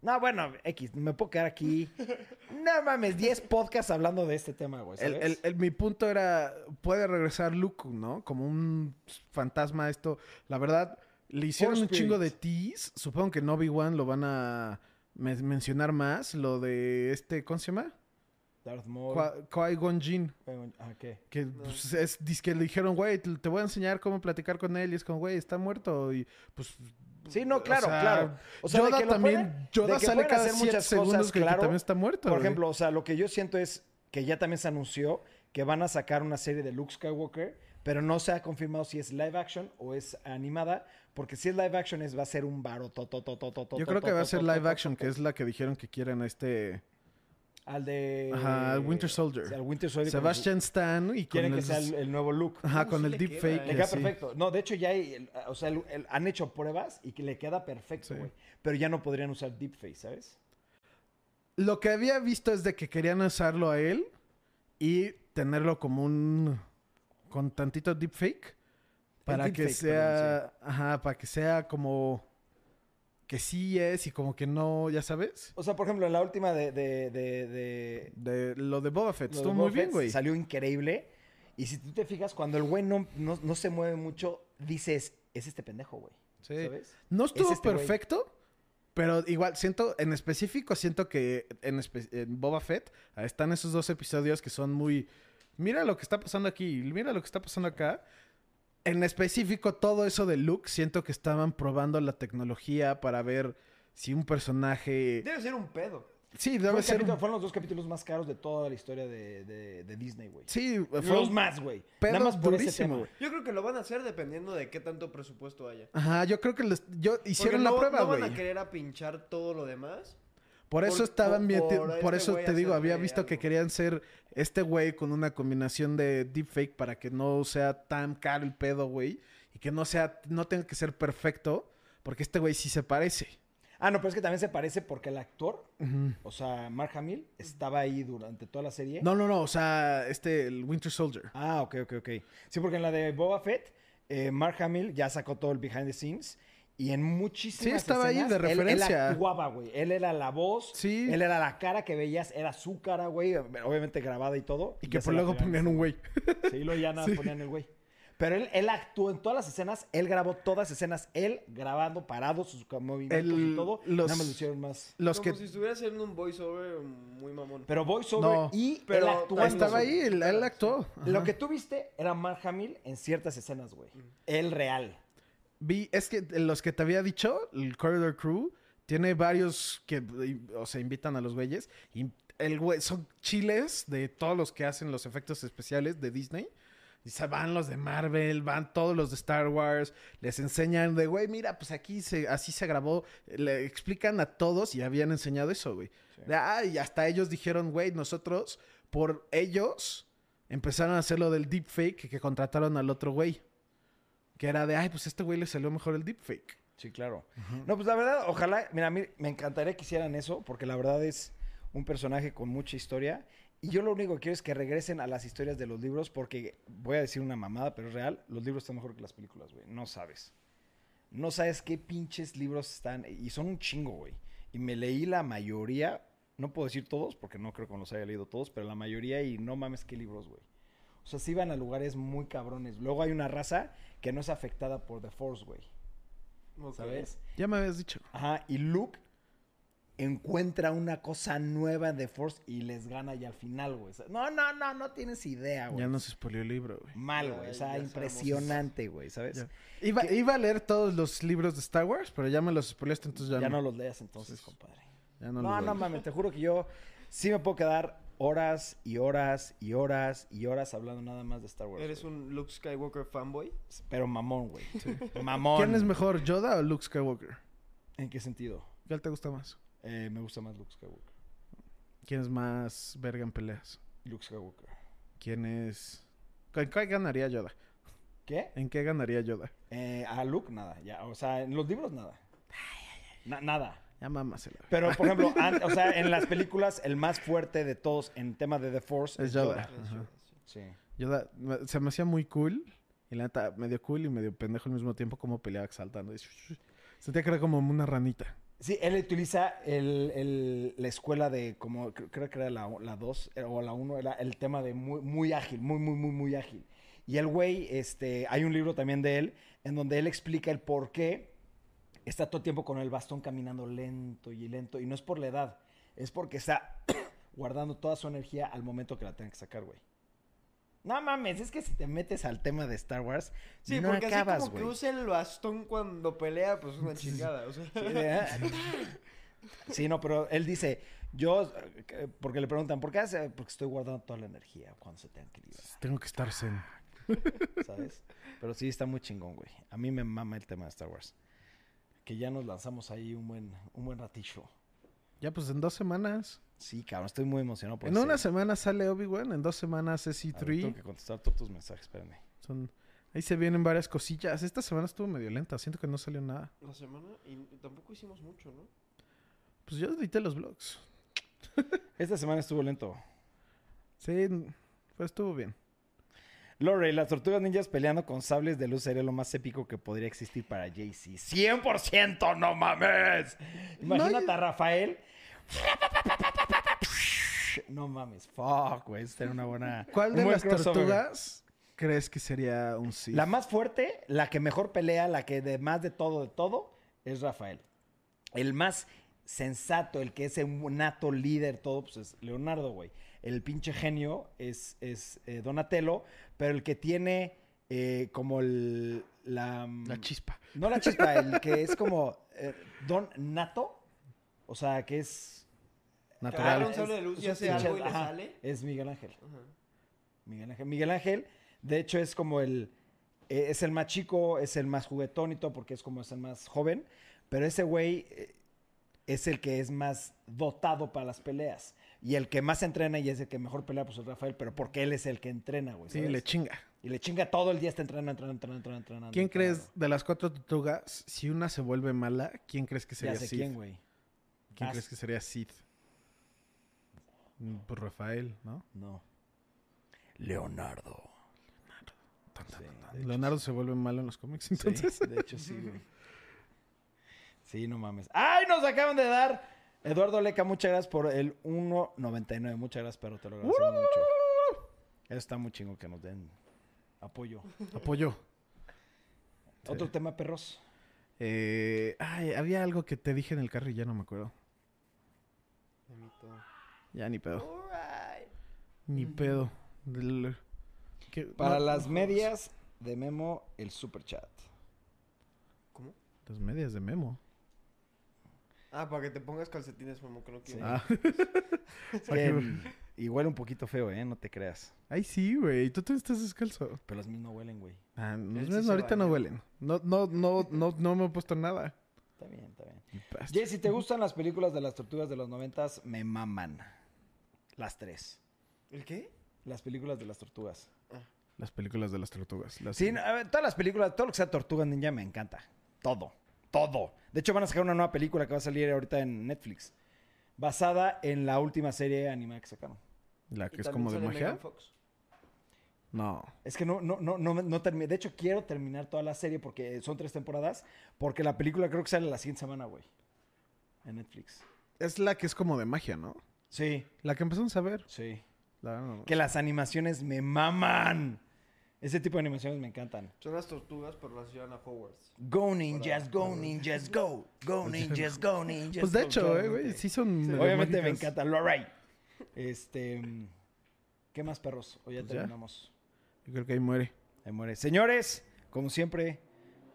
No, bueno, X, me puedo quedar aquí. No mames, 10 podcasts hablando de este tema, güey. El- ¿sabes? el- el- mi punto era, puede regresar Luke, ¿no? Como un fantasma esto. La verdad, le hicieron un chingo de tease. Supongo que en Obi-Wan lo van a me- mencionar más. Lo de este, ¿cómo se llama? Darth Maul. Qui-Gon Jinn. Ah, ¿qué? Que pues, es, dice que le dijeron, güey, te, te voy a enseñar cómo platicar con él. Y es como, güey, está muerto. Y pues. Sí, no, claro, o sea, claro. O sea, de Yoda que lo también. pueden- Yoda de que sale cada hacer 7 muchas segundos cosas, que, que claro. también está muerto. Por güey. ejemplo, o sea, lo que yo siento es que ya también se anunció que van a sacar una serie de Luke Skywalker, pero no se ha confirmado si es live action o es animada, porque si es live action es va a ser un baro to, to, to, to, to, to, Yo to, creo que to, va a ser to, live to, action, to, que es la que dijeron que quieren a este. Al de Ajá, al Winter Soldier. Al Winter Soldier. con Sebastian Stan y quieren que el, sea el, el nuevo Luke. ajá, con el le deepfake. queda, Le queda perfecto. No, de hecho ya hay, o sea, han hecho pruebas y que le queda perfecto, Sí. güey. Pero ya no podrían usar deepfake, ¿sabes? Lo que había visto es de que querían usarlo a él y tenerlo como un con tantito deepfake para que sea, ajá, para que sea como que sí es y como que no, ya sabes. O sea, por ejemplo, en la última de, de, de, de- De lo de Boba Fett estuvo muy bien, güey. Salió increíble. Y si tú te fijas, cuando el güey no, no, no se mueve mucho, dices, es este pendejo, güey. Sí. ¿Sabes? No estuvo este güey. perfecto, Pero igual, siento, en específico, siento que en, en Boba Fett están esos dos episodios que son muy. Mira lo que está pasando aquí, mira lo que está pasando acá. En específico, todo eso de Luke, siento que estaban probando la tecnología para ver si un personaje. Debe ser un pedo. Sí, debe ser. capítulo- un- Fueron los dos capítulos más caros de toda la historia de, de- de Disney, güey. Sí, fue Los más, güey. Nada más por ese durísimo, tema. güey. Yo creo que lo van a hacer dependiendo de qué tanto presupuesto haya. Ajá, yo creo que les, yo Porque hicieron no, la prueba, no güey. van a querer a pinchar todo lo demás. Por eso por- estaban bien. por Por, este eso te digo, había visto que querían ser este güey con una combinación de deepfake para que no sea tan caro el pedo, güey. Y que no sea, no tenga que ser perfecto. Porque este güey sí se parece. Ah, no, pero es que también se parece porque el actor, o sea, Mark Hamill, estaba ahí durante toda la serie. No, no, no. O sea, este, el Winter Soldier. Ah, ok, ok, ok. Sí, porque en la de Boba Fett, eh, Mark Hamill ya sacó todo el behind the scenes. Y en muchísimas Sí, estaba ahí escenas, de él- referencia. Él, actuaba, güey. Él era la voz. Sí. Él era la cara que veías. Era su cara, güey. Obviamente grabada y todo. Y que por luego ponían un güey. Sí, luego ya nada Sí. ponían el güey. Pero él, él actuó en todas las escenas. Él grabó todas las escenas. Él grabando, parado, sus movimientos El- y todo. los- Nada más lo hicieron más. Los Como que. si estuviera haciendo un voiceover muy mamón. Pero voiceover No. y Pero él actuando. estaba ahí, él, él actuó. Lo que tú viste era Mark Hamill en ciertas escenas, güey. El real. Vi, es que los que te había dicho, el Corridor Crew, tiene varios que, o sea, invitan a los güeyes. Y el güey, son chiles de todos los que hacen los efectos especiales de Disney. Y se van los de Marvel, van todos los de Star Wars, les enseñan de, güey, mira, pues aquí se, así se grabó. Le explican a todos y habían enseñado eso, güey. Ah, y hasta ellos dijeron, güey, nosotros, por ellos, empezaron a hacer lo del deepfake que contrataron al otro güey. Que era de, ay, pues a este güey le salió mejor el deepfake. Sí, claro. No, pues la verdad, ojalá, mira, a mí me encantaría que hicieran eso, porque la verdad es un personaje con mucha historia. Y yo lo único que quiero es que regresen a las historias de los libros, porque voy a decir una mamada, pero es real, los libros están mejor que las películas, güey. No sabes. No sabes qué pinches libros están, y son un chingo, güey. Y me leí la mayoría, no puedo decir todos, porque no creo que los haya leído todos, pero la mayoría, y no mames qué libros, güey. O sea, sí van a lugares muy cabrones. Luego hay una raza que no es afectada por The Force, güey. ¿Sabes? Ya me habías dicho. Ajá, y Luke encuentra una cosa nueva de Force y les gana ya al final, güey. O sea, No, no, no, no tienes idea, güey. Ya no se spoileó el libro, güey. Mal, güey. O sea, impresionante, güey, ¿sabes? Iba, iba a leer todos los libros de Star Wars, pero ya me los spoileaste, entonces ya, Ya, no. no los leas entonces, compadre. Ya no, No, los no, mames, te juro que yo sí me puedo quedar horas y horas y horas y horas hablando nada más de Star Wars. ¿Eres güey. un Luke Skywalker fanboy? Pero mamón, güey. Mamón. ¿Quién es mejor, Yoda o Luke Skywalker? ¿En qué sentido? ¿Cuál te gusta más? Eh, me gusta más Luke Skywalker. ¿Quién es más verga en peleas? Luke Skywalker. ¿Quién es...? ¿En qué ganaría Yoda? ¿Qué? ¿En qué ganaría Yoda? Eh, a Luke, nada. Ya, o sea, en los libros, nada. Na- nada. Ya mámasela. Pero, por ejemplo, an- o sea, en las películas, el más fuerte de todos en tema de The Force Es es Yoda. Yoda. Sí. Yoda se me hacía muy cool. Y la neta, medio cool y medio pendejo al mismo tiempo, como peleaba saltando. Y Sentía que era como una ranita. Sí, él utiliza el, el- la escuela de como, cre- creo que era la 2 o la 1, era el tema de muy, muy ágil, muy, muy, muy, muy ágil. Y el güey, este, hay un libro también de él en donde él explica el por qué está todo el tiempo con el bastón caminando lento y lento. Y no es por la edad, es porque está guardando toda su energía al momento que la tenga que sacar, güey. No mames, es que si te metes al tema de Star Wars, Sí, no porque acabas, así como güey. que usa el bastón cuando pelea, pues es una chingada. O sea. Sí, ah, Sí, no, pero él dice, yo, porque le preguntan, ¿por qué hace? Porque estoy guardando toda la energía cuando se tenga que liberar, Tengo que estar zen. ¿sabes? Pero sí, está muy chingón, güey. A mí me mama el tema de Star Wars. Que ya nos lanzamos ahí un buen, un buen ratillo. Ya, pues en dos semanas. Sí, cabrón, estoy muy emocionado por en ese- una semana sale Obi-Wan, en dos semanas A ver, tengo SC3. que contestar todos tus mensajes, espérame. Son... Ahí se vienen varias cosillas. Esta semana estuvo medio lenta. Siento que no salió nada. La semana y y tampoco hicimos mucho, ¿no? Pues yo edité los vlogs. Esta semana estuvo lento. Sí, pues estuvo bien. Lore, las tortugas ninjas peleando con sables de luz sería lo más épico que podría existir para Jay-Z. ¡100%! ¡No mames! Imagínate No, a Rafael. No mames, fuck, güey. Esta era una buena. ¿Cuál de las crossover. tortugas crees que sería un sí? La más fuerte, la que mejor pelea, la que de más de todo, de todo, es Rafael. El más sensato, el que es un nato líder, todo, pues es Leonardo, güey. El pinche genio es, es eh, Donatello, pero el que tiene eh, como el, la... La chispa. No la chispa, el que es como eh, Don Nato, o sea, que es... Natural. Un sable de luz y es- hace es- algo y le ajá, sale. Es Miguel Ángel. Ajá. Miguel Ángel. Miguel Ángel, de hecho, es como el. eh, es el más chico, es el más juguetón y todo, porque es como es el más joven. Pero ese güey eh, es el que es más dotado para las peleas. Y el que más entrena y es el que mejor pelea, pues es Rafael, pero porque él es el que entrena, güey. Sí, ¿sabes? le chinga. Y le chinga todo el día, está entrenando, entrenando, entrenando, entrenando. entrenando, ¿Quién entrenando. crees de las cuatro tortugas, si una se vuelve mala, quién crees que sería Ya sé Sid? quién, güey. ¿Quién crees que sería Sid? Mm, Pues Rafael, ¿no? No. Leonardo. Tan, tan, Sí, tan, tan. de hecho, Leonardo se vuelve malo en los cómics, Sí, entonces. de hecho, sí, güey. Sí, no mames. ¡Ay, nos acaban de dar! Eduardo Leca, muchas gracias por el 1.99. Muchas gracias, pero te lo agradecemos mucho. Eso está muy chingo que nos den apoyo. Apoyo. Sí. Otro tema, perros. Eh, ay, había algo que te dije en el carro y ya no me acuerdo. Ya ni pedo. Ni pedo. Para No, las no, medias de Memo, el super chat. ¿Cómo? Las medias de Memo. Ah, para que te pongas calcetines, mamá, que no quiero. Ah. Y huele un poquito feo, ¿eh? No te creas. Ay, sí, güey. Tú también estás descalzo. Pero los míos no huelen, güey. Ah, sí no, se ahorita no huelen. No, no, no, no, no me he puesto nada. Está bien, está bien. Jay, si te gustan las películas de las tortugas de los noventas, me maman. Las tres. ¿El qué? Las películas de las tortugas. Las películas de las tortugas. Las... Sí, no, a ver, todas las películas, todo lo que sea Tortuga Ninja me encanta. Todo. Todo. De hecho, van a sacar una nueva película que va a salir ahorita en Netflix. Basada en la última serie animada que sacaron. La ¿Y que es como de magia. Fox? No. Es que no, no, no, no, no terminé. De hecho, quiero terminar toda la serie porque son tres temporadas. Porque la película creo que sale la siguiente semana, güey. En Netflix. Es la que es como de magia, ¿no? Sí, La que empezamos a ver. sí. La- no, Que las animaciones me maman. Ese tipo de animaciones me encantan. Son las tortugas, pero las llevan a Hogwarts. Go ninjas, go ninjas, go. Go ninjas, go ninjas. Pues de hecho, eh, güey. Sí son. medio Obviamente me mágicas. encanta. Lorray. Este. mm, ¿Qué más, perros? O ya Pues ya. terminamos. Yo creo que ahí muere. Ahí muere. Señores, como siempre,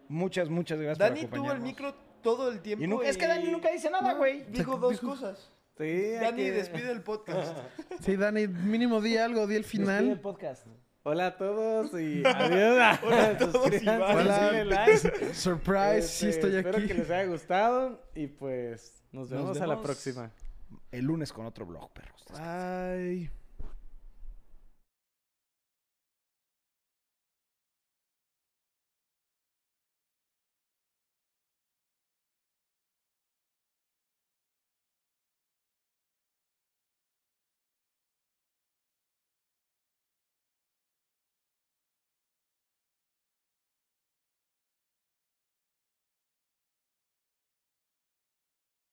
muchas, muchas gracias Dani por tuvo el acompañarnos. micro todo el tiempo. Y nunca- es que Dani nunca dice nada, No, güey. Dijo Dijo- dos dijo- cosas. Sí, Dani, aquí- despide el podcast. Sí, Dani, mínimo di algo, di el Despide el final. podcast. Hola a todos y adiós. Hola a todos y. Hola. Surprise, sí Este, estoy Espero aquí. que les haya gustado y pues nos Nos vemos a la próxima. El lunes con otro blog, perros. Bye.